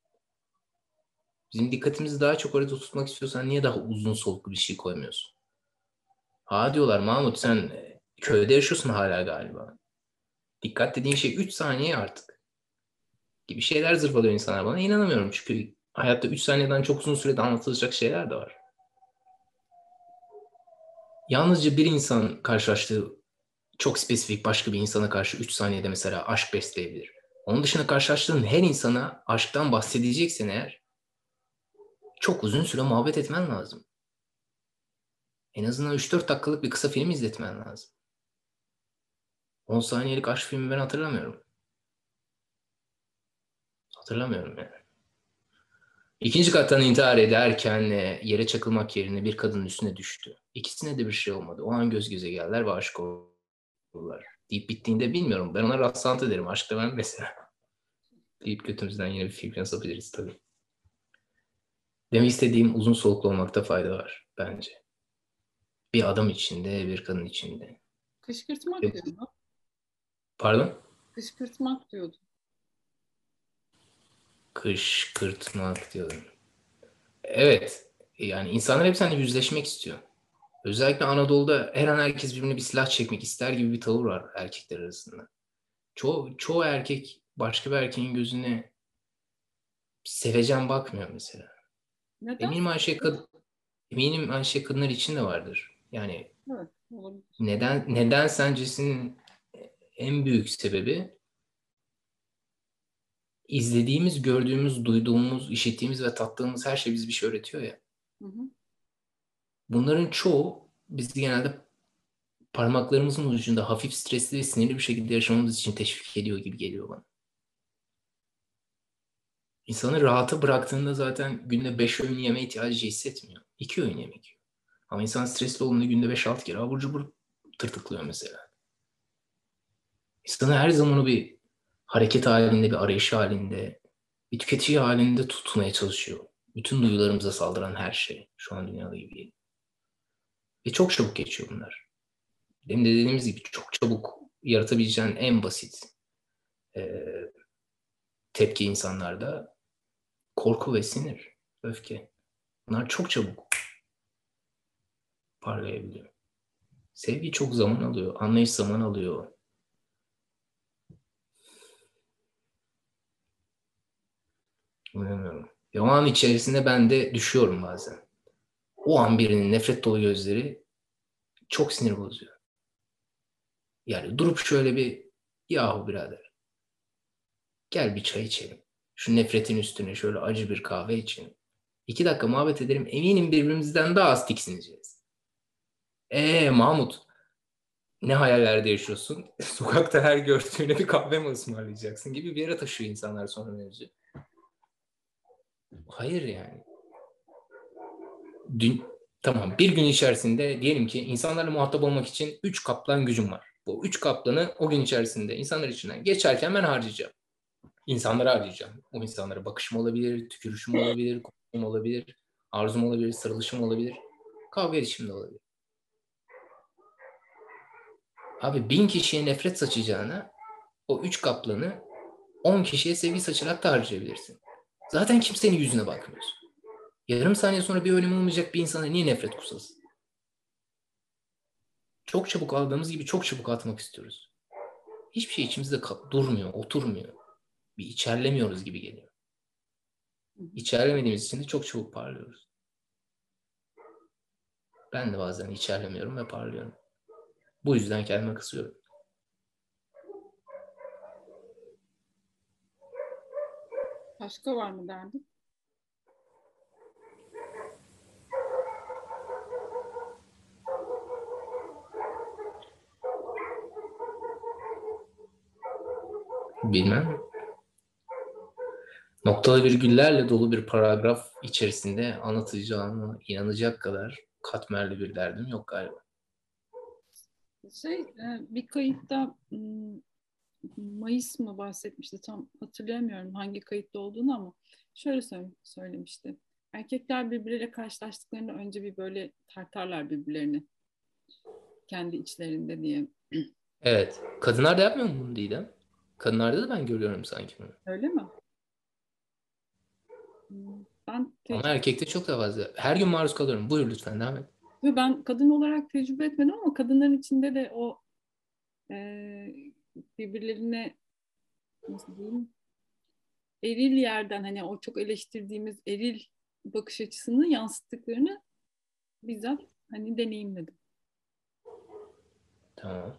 Bizim dikkatimizi daha çok orada tutmak istiyorsan niye daha uzun soluklu bir şey koymuyorsun? Ha diyorlar Mahmut sen e, köyde yaşıyorsun hala galiba. Dikkat dediğin şey 3 saniye artık. Gibi şeyler zırvalıyor insanlar bana. İnanamıyorum çünkü hayatta 3 saniyeden çok uzun sürede anlatılacak şeyler de var. Yalnızca bir insan karşılaştığı çok spesifik başka bir insana karşı 3 saniyede mesela aşk besleyebilir. Onun dışında karşılaştığın her insana aşktan bahsedeceksen eğer çok uzun süre muhabbet etmen lazım. En azından 3-4 dakikalık bir kısa film izletmen lazım. 10 saniyelik aşk filmi ben hatırlamıyorum. Hatırlamıyorum yani. İkinci kattan intihar ederken e, yere çakılmak yerine bir kadının üstüne düştü. İkisine de bir şey olmadı. O an göz göze geldiler ve aşık oldular. Deyip bittiğinde bilmiyorum. Ben ona rastlantı derim. Aşk ben mesela. Deyip götümüzden yine bir fikre sapabiliriz tabii. Demek istediğim uzun soluklu olmakta fayda var bence. Bir adam içinde, bir kadın içinde. Kışkırtmak Yok. Pardon? Kışkırtmak diyordu. Kışkırtmak diyorum. Evet. Yani insanlar hep seninle yüzleşmek istiyor. Özellikle Anadolu'da her an herkes birbirine bir silah çekmek ister gibi bir tavır var erkekler arasında. Çoğu, çoğu erkek başka bir erkeğin gözüne sevecen bakmıyor mesela. Neden? Eminim aynı şey, kad- eminim aynı şey kadınlar için de vardır. Yani Evet, olabilir. neden neden sencesinin en büyük sebebi izlediğimiz, gördüğümüz, duyduğumuz, işittiğimiz ve tattığımız her şey bize bir şey öğretiyor ya. Hı hı. Bunların çoğu bizi genelde parmaklarımızın ucunda hafif stresli ve sinirli bir şekilde yaşamamız için teşvik ediyor gibi geliyor bana. İnsanı rahata bıraktığında zaten günde 5 öğün yeme ihtiyacı hissetmiyor. 2 öğün yemek yiyor. Ama insan stresli olduğunda günde 5-6 kere abur cubur tırtıklıyor mesela. İnsanı her zaman o bir hareket halinde, bir arayış halinde, bir tüketici halinde tutmaya çalışıyor. Bütün duyularımıza saldıran her şey şu an dünyada gibi. Ve çok çabuk geçiyor bunlar. Demin de dediğimiz gibi çok çabuk yaratabileceğin en basit e, tepki insanlarda korku ve sinir, öfke. Bunlar çok çabuk parlayabiliyor. Sevgi çok zaman alıyor, anlayış zaman alıyor. Bilmiyorum. Ve o an içerisinde ben de düşüyorum bazen. O an birinin nefret dolu gözleri çok sinir bozuyor. Yani durup şöyle bir yahu birader gel bir çay içelim. Şu nefretin üstüne şöyle acı bir kahve içelim. İki dakika muhabbet edelim. Eminim birbirimizden daha az tiksineceğiz. Eee Mahmut ne hayallerde yaşıyorsun? Sokakta her gördüğüne bir kahve mi ısmarlayacaksın gibi bir yere taşıyor insanlar sonra mevzu. Hayır yani. Dün, tamam bir gün içerisinde diyelim ki insanlarla muhatap olmak için 3 kaplan gücüm var. Bu 3 kaplanı o gün içerisinde insanlar içinden geçerken ben harcayacağım. İnsanlara harcayacağım. O insanlara bakışım olabilir, tükürüşüm olabilir, konuşum olabilir, arzum olabilir, sarılışım olabilir, kavga edişim de olabilir. Abi bin kişiye nefret saçacağına o üç kaplanı 10 kişiye sevgi saçarak da harcayabilirsin. Zaten kimsenin yüzüne bakmıyorsun. Yarım saniye sonra bir ölüm olmayacak bir insana niye nefret kusasın? Çok çabuk aldığımız gibi çok çabuk atmak istiyoruz. Hiçbir şey içimizde durmuyor, oturmuyor. Bir içerlemiyoruz gibi geliyor. İçerlemediğimiz için de çok çabuk parlıyoruz. Ben de bazen içerlemiyorum ve parlıyorum. Bu yüzden kendime kısıyorum. Başka var mı derdin? Bilmem. Noktalı virgüllerle dolu bir paragraf içerisinde anlatacağıma inanacak kadar katmerli bir derdim yok galiba. Şey, bir kayıtta Mayıs mı bahsetmişti tam hatırlayamıyorum hangi kayıtta olduğunu ama şöyle söylemişti. Erkekler birbirleriyle karşılaştıklarında önce bir böyle tartarlar birbirlerini kendi içlerinde diye. Evet. Kadınlar da yapmıyor mu bunu Didem? Kadınlarda da ben görüyorum sanki bunu. Öyle mi? Ben Ama erkekte çok daha fazla. Her gün maruz kalıyorum. Buyur lütfen devam et. Ben kadın olarak tecrübe etmedim ama kadınların içinde de o e, birbirlerine nasıl diyeyim eril yerden hani o çok eleştirdiğimiz eril bakış açısını yansıttıklarını bizzat hani deneyimledim. Tamam.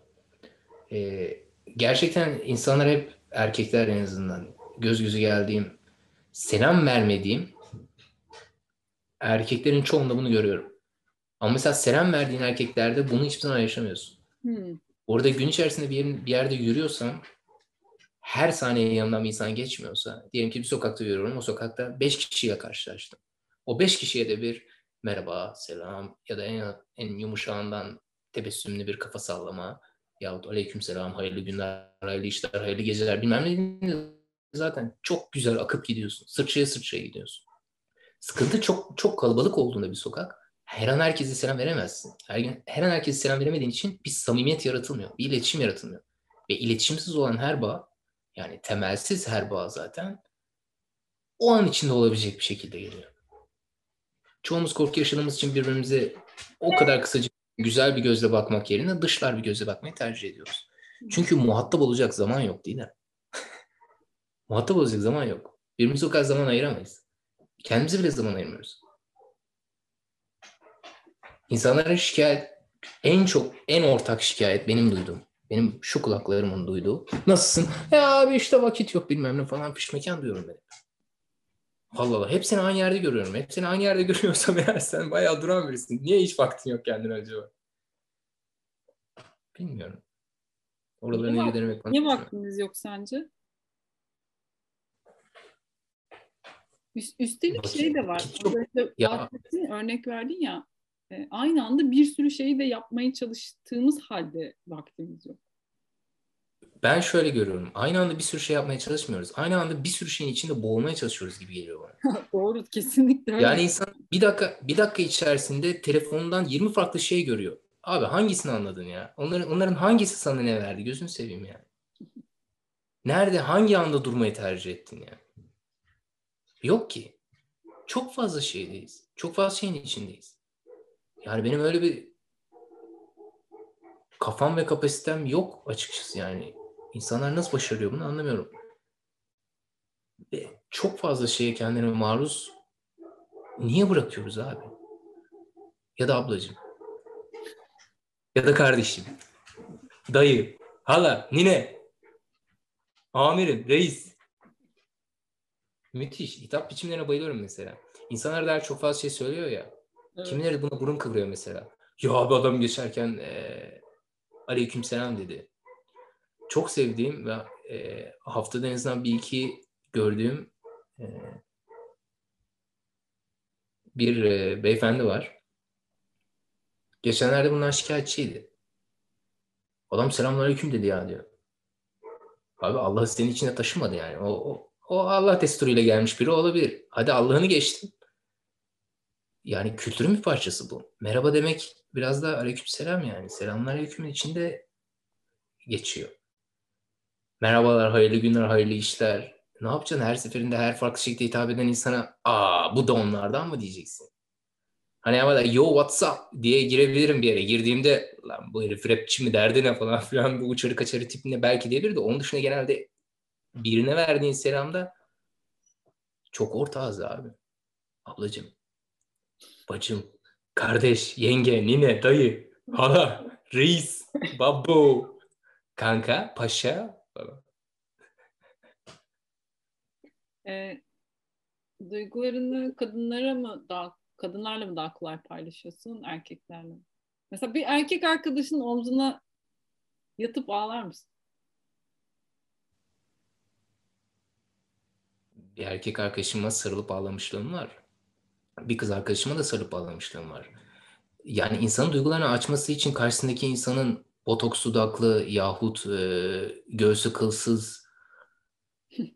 Ee, gerçekten insanlar hep erkekler en azından göz gözü geldiğim selam vermediğim erkeklerin çoğunda bunu görüyorum. Ama mesela selam verdiğin erkeklerde bunu hiçbir zaman yaşamıyorsun. Hmm. Orada gün içerisinde bir, bir yerde yürüyorsam her saniye yanından bir insan geçmiyorsa diyelim ki bir sokakta yürüyorum o sokakta beş kişiyle karşılaştım. O beş kişiye de bir merhaba, selam ya da en, en yumuşağından tebessümlü bir kafa sallama yahut aleyküm selam, hayırlı günler, hayırlı işler, hayırlı geceler bilmem ne zaten çok güzel akıp gidiyorsun. Sırçaya sırçaya gidiyorsun. Sıkıntı çok çok kalabalık olduğunda bir sokak her an herkese selam veremezsin. Her, gün, her an herkese selam veremediğin için bir samimiyet yaratılmıyor. Bir iletişim yaratılmıyor. Ve iletişimsiz olan her bağ yani temelsiz her bağ zaten o an içinde olabilecek bir şekilde geliyor. Çoğumuz korku yaşadığımız için birbirimize o kadar kısaca güzel bir gözle bakmak yerine dışlar bir gözle bakmayı tercih ediyoruz. Çünkü muhatap olacak zaman yok değil mi? muhatap olacak zaman yok. Birbirimize o kadar zaman ayıramayız. Kendimize bile zaman ayırmıyoruz. İnsanların şikayet en çok en ortak şikayet benim duyduğum. Benim şu kulaklarımın duyduğu. Nasılsın? Ya abi işte vakit yok bilmem ne falan pişmeken diyorum ben. Allah Allah. Hepsini aynı yerde görüyorum. Hepsini aynı yerde görüyorsam eğer sen bayağı duran birisin. Niye hiç vaktin yok kendine acaba? Bilmiyorum. Oraları Niye denemek Niye vaktiniz yok sence? Üst- Üstelik Vakit- şey de var. çok- Ya- bahsettin, örnek verdin ya. E, Aynı anda bir sürü şeyi de yapmaya çalıştığımız halde vaktimiz yok. Ben şöyle görüyorum. Aynı anda bir sürü şey yapmaya çalışmıyoruz. Aynı anda bir sürü şeyin içinde boğulmaya çalışıyoruz gibi geliyor bana. Doğru, kesinlikle öyle. Yani insan bir dakika bir dakika içerisinde telefonundan 20 farklı şey görüyor. Abi hangisini anladın ya? Onların onların hangisi sana ne verdi? Gözünü seveyim ya. Nerede hangi anda durmayı tercih ettin ya? Yok ki. Çok fazla şeydeyiz. Çok fazla şeyin içindeyiz. Yani benim öyle bir kafam ve kapasitem yok açıkçası yani. İnsanlar nasıl başarıyor bunu anlamıyorum. Ve çok fazla şeye kendine maruz niye bırakıyoruz abi? Ya da ablacığım. Ya da kardeşim. Dayı, hala, nine. Amirim, reis. Müthiş. Hitap biçimlerine bayılıyorum mesela. İnsanlar der çok fazla şey söylüyor ya. Evet. Kimileri buna burun kıvırıyor mesela. Ya abi adam geçerken eee aleykümselam dedi. Çok sevdiğim ve eee haftada en azından bir iki gördüğüm eee, bir eee, beyefendi var. Geçenlerde bundan şikayetçiydi. Adam selamünaleyküm dedi ya diyor. Abi Allah senin içine taşımadı yani. O, o, o Allah desturuyla gelmiş biri olabilir. Hadi Allah'ını geçtim. Yani kültürün bir parçası bu. Merhaba demek biraz da aleykümselam yani. Selamünaleykümün içinde geçiyor. Merhabalar, hayırlı günler, hayırlı işler. Ne yapacaksın her seferinde her farklı şekilde hitap eden insana aa bu da onlardan mı diyeceksin? Hani ama da yo what's up diye girebilirim bir yere. Girdiğimde lan bu herif rapçi mi derdi ne falan filan bu uçarı kaçarı tipine belki diyebilir de onun dışında genelde birine verdiğin selamda çok ortağız abi. Ablacım, bacım, kardeş, yenge, nine, dayı, hala, reis, babo, kanka, paşa falan. E, duygularını kadınlara mı daha kadınlarla mı daha kolay paylaşıyorsun, erkeklerle mi? Mesela bir erkek arkadaşının omzuna yatıp ağlar mısın? Bir erkek arkadaşıma sarılıp ağlamışlığım var. Bir kız arkadaşıma da sarılıp ağlamışlığım var. Yani insanın duygularını açması için karşısındaki insanın botoks dudaklı yahut e, göğsü kılsız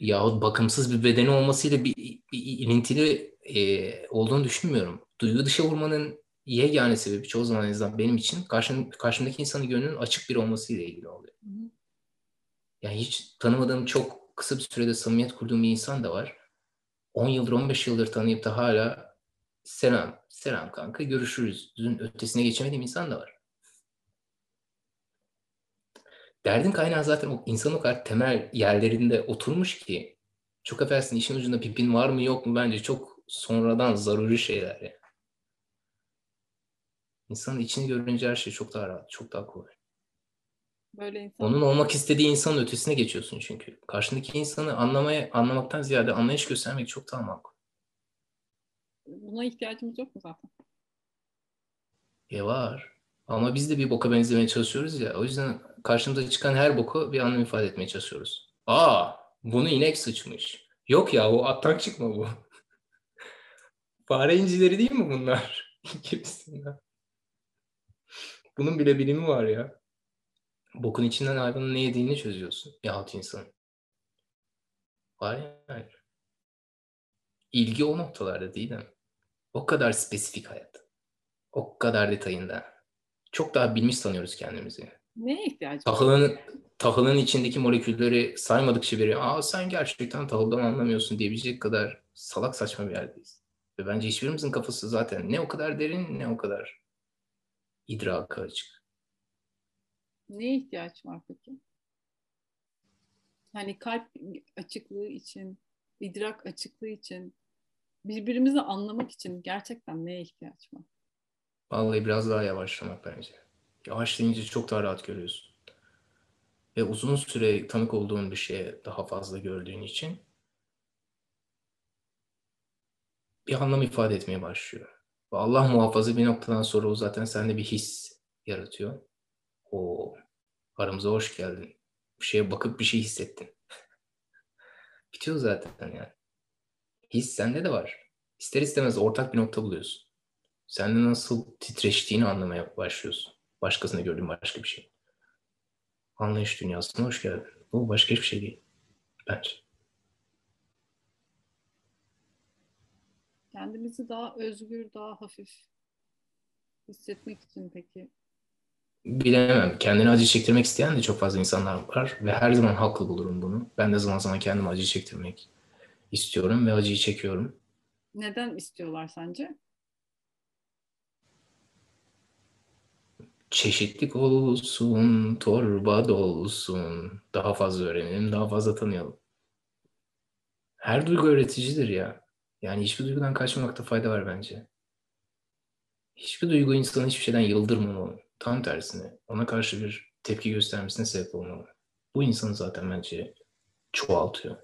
yahut bakımsız bir bedeni olmasıyla bir, bir ilintili e, olduğunu düşünmüyorum. Duygu dışa vurmanın yegane sebebi çoğu zaman en azından benim için karşım, karşımdaki insanın gönlünün açık biri olmasıyla ilgili oluyor. Yani hiç tanımadığım çok kısa bir sürede samimiyet kurduğum bir insan da var. 10 yıldır 15 yıldır tanıyıp da hala selam, selam kanka görüşürüz. Dün ötesine geçemediğim insan da var. Derdin kaynağı zaten o insanın o kadar temel yerlerinde oturmuş ki çok affedersin işin ucunda pipin var mı yok mu bence çok sonradan zaruri şeyler ya. İnsanın içini görünce her şey çok daha rahat, çok daha kolay. Böyle insan Onun olmak istediği insanın ötesine geçiyorsun çünkü. Karşındaki insanı anlamaya, anlamaktan ziyade anlayış göstermek çok daha makul. buna ihtiyacımız yok mu zaten? E var. Ama biz de bir boka benzemeye çalışıyoruz ya. O yüzden karşımıza çıkan her boku bir anlam ifade etmeye çalışıyoruz. Aa, bunu inek sıçmış. Yok ya o attan çıkma bu. Fare incileri değil mi bunlar? Gibisinden. Bunun bile bilimi var ya. Bokun içinden hayvanın ne yediğini çözüyorsun. Yahut insan. Var yani. İlgi o noktalarda değil mi? O kadar spesifik hayat. O kadar detayında. Çok daha bilmiş sanıyoruz kendimizi. Neye ihtiyacımız var? Tahılın, tahılın içindeki molekülleri saymadıkça biri aa sen gerçekten tahıldan anlamıyorsun diyebilecek kadar salak saçma bir yerdeyiz. Ve bence hiçbirimizin kafası zaten ne o kadar derin ne o kadar idraka açık. Neye ihtiyaç var peki? Yani kalp açıklığı için, idrak açıklığı için, birbirimizi anlamak için gerçekten neye ihtiyaç var? Vallahi biraz daha yavaşlamak bence. Yavaşlayınca çok daha rahat görüyorsun. Ve uzun süre tanık olduğun bir şeye daha fazla gördüğün için bir anlam ifade etmeye başlıyor. Ve Allah muhafaza bir noktadan sonra o zaten sende bir his yaratıyor. O aramıza hoş geldin. Bir şeye bakıp bir şey hissettin. Bitiyor zaten yani. His sende de var. İster istemez ortak bir nokta buluyorsun. Sende nasıl titreştiğini anlamaya başlıyorsun. Başkasına gördüğün başka bir şey. Anlayış dünyasına hoş geldin. Bu başka hiçbir şey değil. Bence. Kendimizi daha özgür, daha hafif hissetmek için peki Bilemem. Kendini acı çektirmek isteyen de çok fazla insanlar var ve her zaman haklı bulurum bunu. Ben de zaman zaman kendimi acı çektirmek istiyorum ve acıyı çekiyorum. neden istiyorlar sence? Çeşitlik olsun, torba dolsun. Daha fazla öğrenelim, daha fazla tanıyalım. Her duygu öğreticidir ya. Yani hiçbir duygudan kaçmamakta fayda var bence. Hiçbir duygu insanı hiçbir şeyden yıldırmamalı. Tam tersine ona karşı bir tepki göstermesine sebep olmalı. Bu insanı zaten bence çoğaltıyor.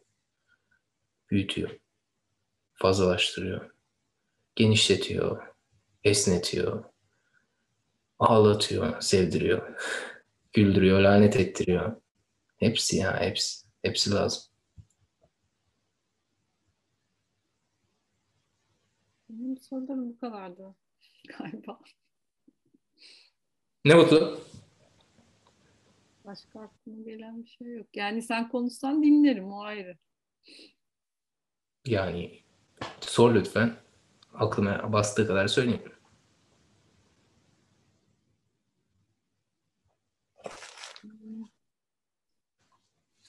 Büyütüyor. Fazlalaştırıyor. Genişletiyor. Esnetiyor. Ağlatıyor. Sevdiriyor. Güldürüyor. Lanet ettiriyor. Hepsi ya hepsi. Hepsi lazım. Benim sorularım bu kadardı galiba. Ne mutlu. Başka aklıma gelen bir şey yok. Yani sen konuşsan dinlerim o ayrı. Yani sor lütfen. Aklıma bastığı kadar söyleyeyim.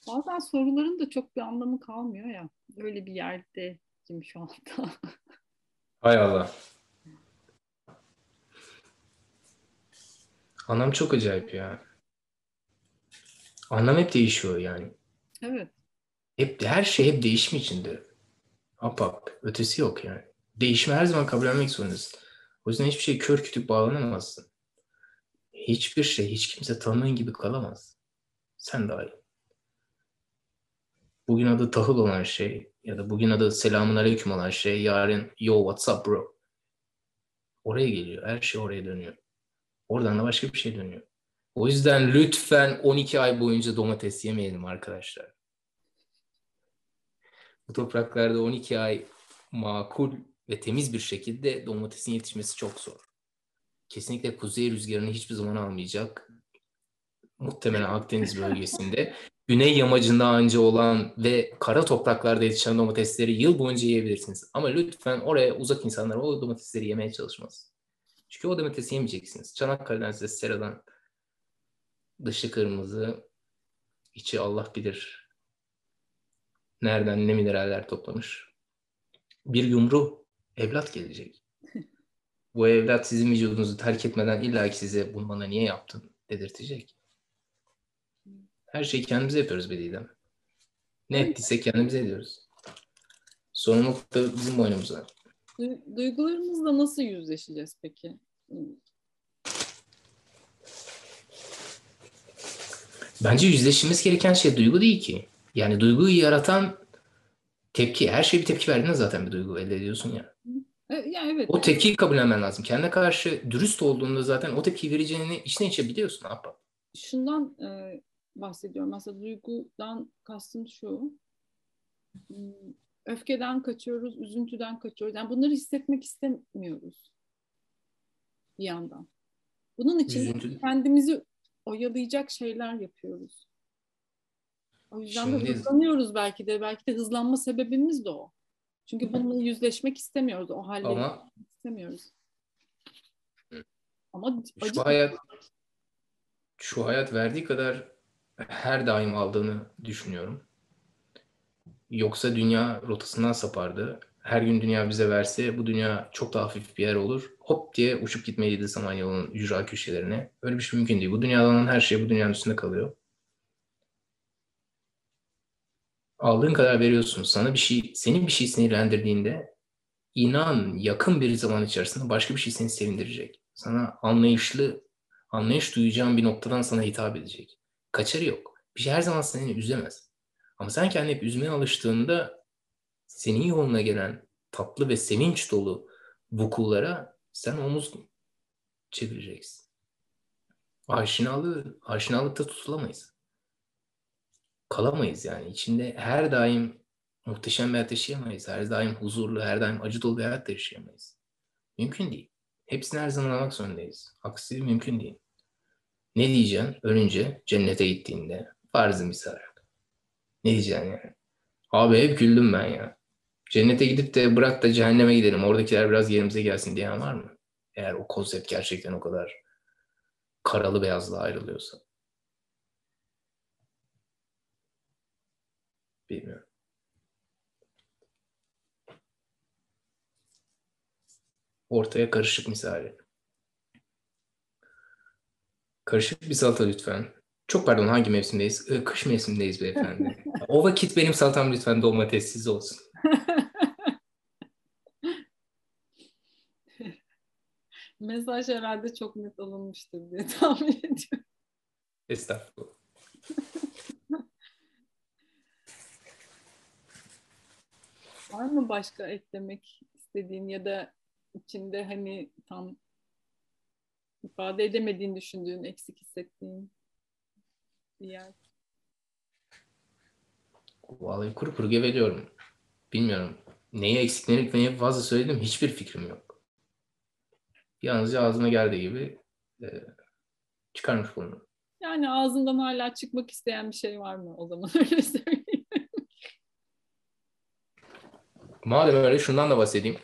Bazen soruların da çok bir anlamı kalmıyor ya. Öyle bir yerdeyim şu anda. Hay Allah. Anlam çok acayip ya. Anlam hep değişiyor yani. evet. Hep her şey hep değişim içinde. Hap hap. Ötesi yok yani. Değişimi her zaman kabullenmek zorundasın. O yüzden hiçbir şey kör kütük bağlanamazsın. Hiçbir şey, hiç kimse tanığın gibi kalamaz. Sen dahil. Bugün adı tahıl olan şey ya da bugün adı selamun aleyküm olan şey yarın yo what's up bro. Oraya geliyor. Her şey oraya dönüyor. Oradan da başka bir şey dönüyor. O yüzden lütfen 12 ay boyunca domates yemeyelim arkadaşlar. Bu topraklarda 12 ay makul ve temiz bir şekilde domatesin yetişmesi çok zor. Kesinlikle kuzey rüzgarını hiçbir zaman almayacak. Muhtemelen Akdeniz bölgesinde güney yamacında anca olan ve kara topraklarda yetişen domatesleri yıl boyunca yiyebilirsiniz. Ama lütfen oraya uzak insanlar o domatesleri yemeye çalışmaz. Çünkü o domatesi yemeyeceksiniz. Çanakkale'den size seradan dışı kırmızı, içi Allah bilir nereden ne mineraller toplamış. Bir yumru evlat gelecek. Bu evlat sizin vücudunuzu terk etmeden illaki size bunu bana niye yaptın dedirtecek. Her şeyi kendimize yapıyoruz Bedidem. Ne ettiysek kendimize ediyoruz. Sorumluluk da bizim boynumuza. Du- Duygularımızla nasıl yüzleşeceğiz peki? Bence yüzleşmemiz gereken şey duygu değil ki. Yani duyguyu yaratan tepki. Her şey bir tepki verdiğinde zaten bir duygu elde ediyorsun ya. E, Ya evet. O tepkiyi kabullenmen lazım. Kendine karşı dürüst olduğunda zaten o tepkiyi vereceğini içten içe biliyorsun. Apa. Şundan e, bahsediyorum. Mesela duygudan kastım şu. Öfkeden kaçıyoruz, üzüntüden kaçıyoruz. Yani bunları hissetmek istemiyoruz bir yandan. Bunun için Üzüntü- kendimizi oyalayacak şeyler yapıyoruz. O yüzden de Şimdi- hızlanıyoruz belki de. Belki de hızlanma sebebimiz de o. Çünkü bununla yüzleşmek istemiyoruz. O halde Ama istemiyoruz. Ama acı şu hayat şu hayat verdiği kadar her daim aldığını düşünüyorum. Yoksa dünya rotasından sapardı. Her gün dünya bize verse bu dünya çok daha hafif bir yer olur. Hop diye uçup gitmeliydi Samanyolu'nun ücra köşelerine. Öyle bir şey mümkün değil. Bu dünyadan her şey bu dünyanın üstünde kalıyor. Aldığın kadar veriyorsun. Sana bir şey, senin bir şey sinirlendirdiğinde inan yakın bir zaman içerisinde başka bir şey seni sevindirecek. Sana anlayışlı, anlayış duyacağın bir noktadan sana hitap edecek. Kaçarı yok. Bir şey her zaman seni üzemez. Ama sen kendini hep üzmeye alıştığında senin yoluna gelen tatlı ve sevinç dolu vukulara sen omuz çevireceksin. Aşinalığı, aşinalıkta tutulamayız. Kalamayız yani. İçinde her daim muhteşem bir hayat yaşayamayız. Her daim huzurlu, her daim acı dolu bir hayat da yaşayamayız. Mümkün değil. Hepsini her zaman almak zorundayız. Aksi mümkün değil. Ne diyeceksin ölünce cennete gittiğinde farzı misal. Ne diyeceksin yani? Abi hep güldüm ben ya. Cennete gidip de bırak da cehenneme gidelim. Oradakiler biraz yerimize gelsin diyen var mı? Eğer o konsept gerçekten o kadar karalı beyazla ayrılıyorsa. Bilmiyorum. Ortaya karışık misali. Karışık bir salata lütfen. Çok pardon hangi mevsimdeyiz? Kış mevsimindeyiz beyefendi. o vakit benim salatam lütfen domatessiz olsun. Mesaj herhalde çok net alınmıştır diye tahmin ediyorum. Estağfurullah. Var mı başka eklemek istediğin ya da içinde hani tam ifade edemediğin düşündüğün, eksik hissettiğin bir yer? Vallahi kuru kuru geveliyorum. Bilmiyorum. Neyi eksik, neyi fazla söyledim hiçbir fikrim yok. Yalnızca ağzıma geldiği gibi e, çıkarmış bunu. Yani ağzından hala çıkmak isteyen bir şey var mı o zaman öyle söyleyeyim. Madem öyle şundan da bahsedeyim.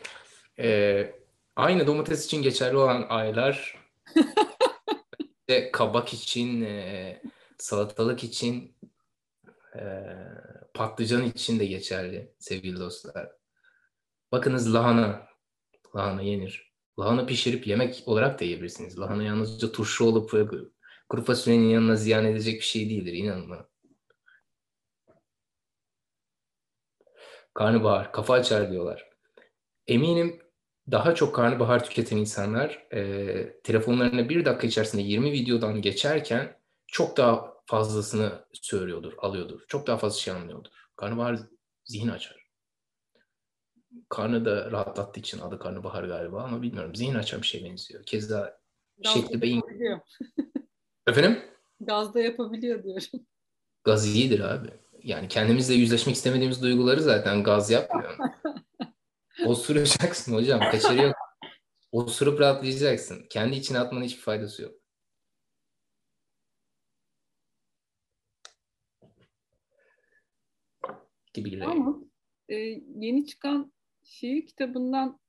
Ee, aynı domates için geçerli olan aylar de kabak için, e, salatalık için, e, patlıcan için de geçerli sevgili dostlar. Bakınız lahana, lahana yenir. Lahana pişirip yemek olarak da yiyebilirsiniz. Lahana yalnızca turşu olup e, kuru fasulyenin yanına ziyan edecek bir şey değildir inanın bana. Karnabahar, kafa açar diyorlar. Eminim daha çok karnabahar tüketen insanlar e, telefonlarına bir dakika içerisinde 20 videodan geçerken çok daha fazlasını söylüyordur, alıyordur. Çok daha fazla şey anlıyordur. Karnabahar zihin açar. Karnı da rahatlattığı için adı karnabahar galiba ama bilmiyorum. Zihin açan bir şey benziyor. Keza şekli beyin... Efendim? Gazda yapabiliyor diyorum. Gaz iyidir abi. Yani kendimizle yüzleşmek istemediğimiz duyguları zaten gaz yapmıyor. Osuracaksın hocam. Kaçarı yok. Osurup rahatlayacaksın. Kendi içine atmanın hiçbir faydası yok. Gibi Ama e, yeni çıkan şiir kitabından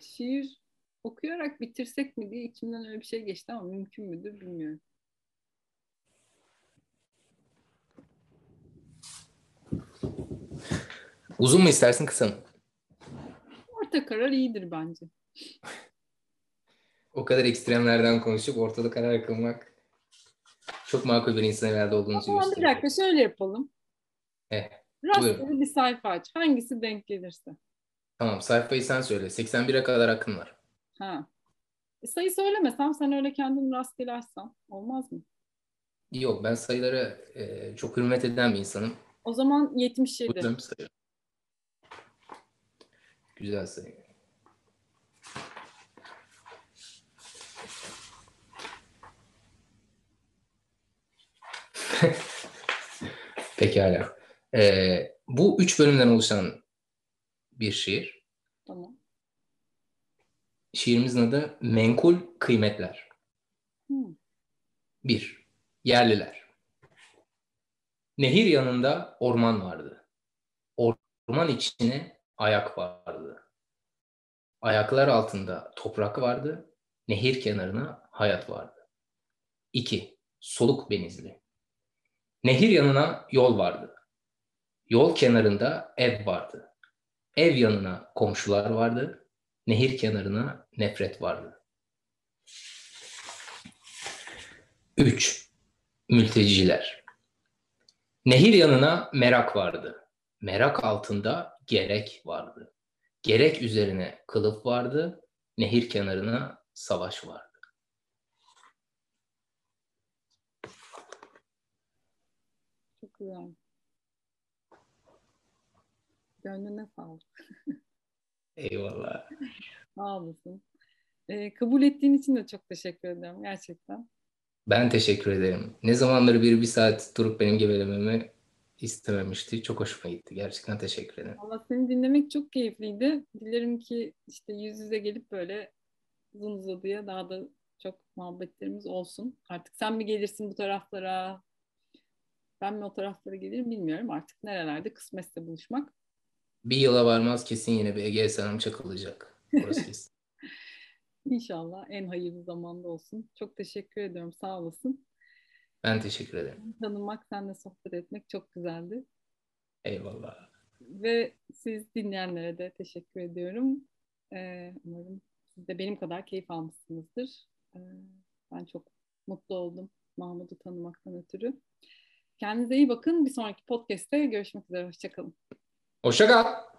şiir okuyarak bitirsek mi diye içimden öyle bir şey geçti ama mümkün müdür bilmiyorum. Uzun mu istersin kısa mı? Orta karar iyidir bence. o kadar ekstremlerden konuşup ortada karar kılmak çok makul bir insan herhalde olduğunuzu gösteriyor. Bir dakika şöyle yapalım. Eh, Rastgele bir sayfa aç. Hangisi denk gelirse. Tamam sayfayı sen söyle. 81'e kadar akın var. Ha. E, sayı söylemesem sen öyle kendin rastgele açsan olmaz mı? Yok ben sayıları e, çok hürmet eden bir insanım. O zaman 77. Güzel sayı. Güzel sayı. Pekala. Ee, bu üç bölümden oluşan bir şiir. Tamam. Şiirimizin adı Menkul Kıymetler. Hmm. Bir, yerliler. Nehir yanında orman vardı. Orman içine ayak vardı. Ayaklar altında toprak vardı. Nehir kenarına hayat vardı. İki, soluk benizli. Nehir yanına yol vardı. Yol kenarında ev vardı. Ev yanına komşular vardı. Nehir kenarına nefret vardı. 3. Mülteciler. Nehir yanına merak vardı. Merak altında gerek vardı. Gerek üzerine kılıf vardı, nehir kenarına savaş vardı. Çok güzel. Gönlüne sağlık. Eyvallah. Sağ olasın. Ee, kabul ettiğin için de çok teşekkür ederim gerçekten. Ben teşekkür ederim. Ne zamandır bir bir saat durup benim gevelememi istememişti. Çok hoşuma gitti. Gerçekten teşekkür ederim. Valla seni dinlemek çok keyifliydi. Dilerim ki işte yüz yüze gelip böyle uzun uzadıya daha da çok muhabbetlerimiz olsun. Artık sen mi gelirsin bu taraflara? Ben mi o taraflara gelirim bilmiyorum. Artık nerelerde kısmetse buluşmak. Bir yıla varmaz kesin yine bir Ege Hanım çakılacak. Orası kesin. İnşallah en hayırlı zamanda olsun. Çok teşekkür ediyorum. Sağ olasın. Ben teşekkür ederim. Tanımak, seninle sohbet etmek çok güzeldi. Eyvallah. Ve siz dinleyenlere de teşekkür ediyorum. Ee, umarım siz de benim kadar keyif almışsınızdır. Ee, ben çok mutlu oldum Mahmut'u tanımaktan ötürü. Kendinize iyi bakın. Bir sonraki podcast'te görüşmek üzere. Hoşçakalın. Hoşça kal.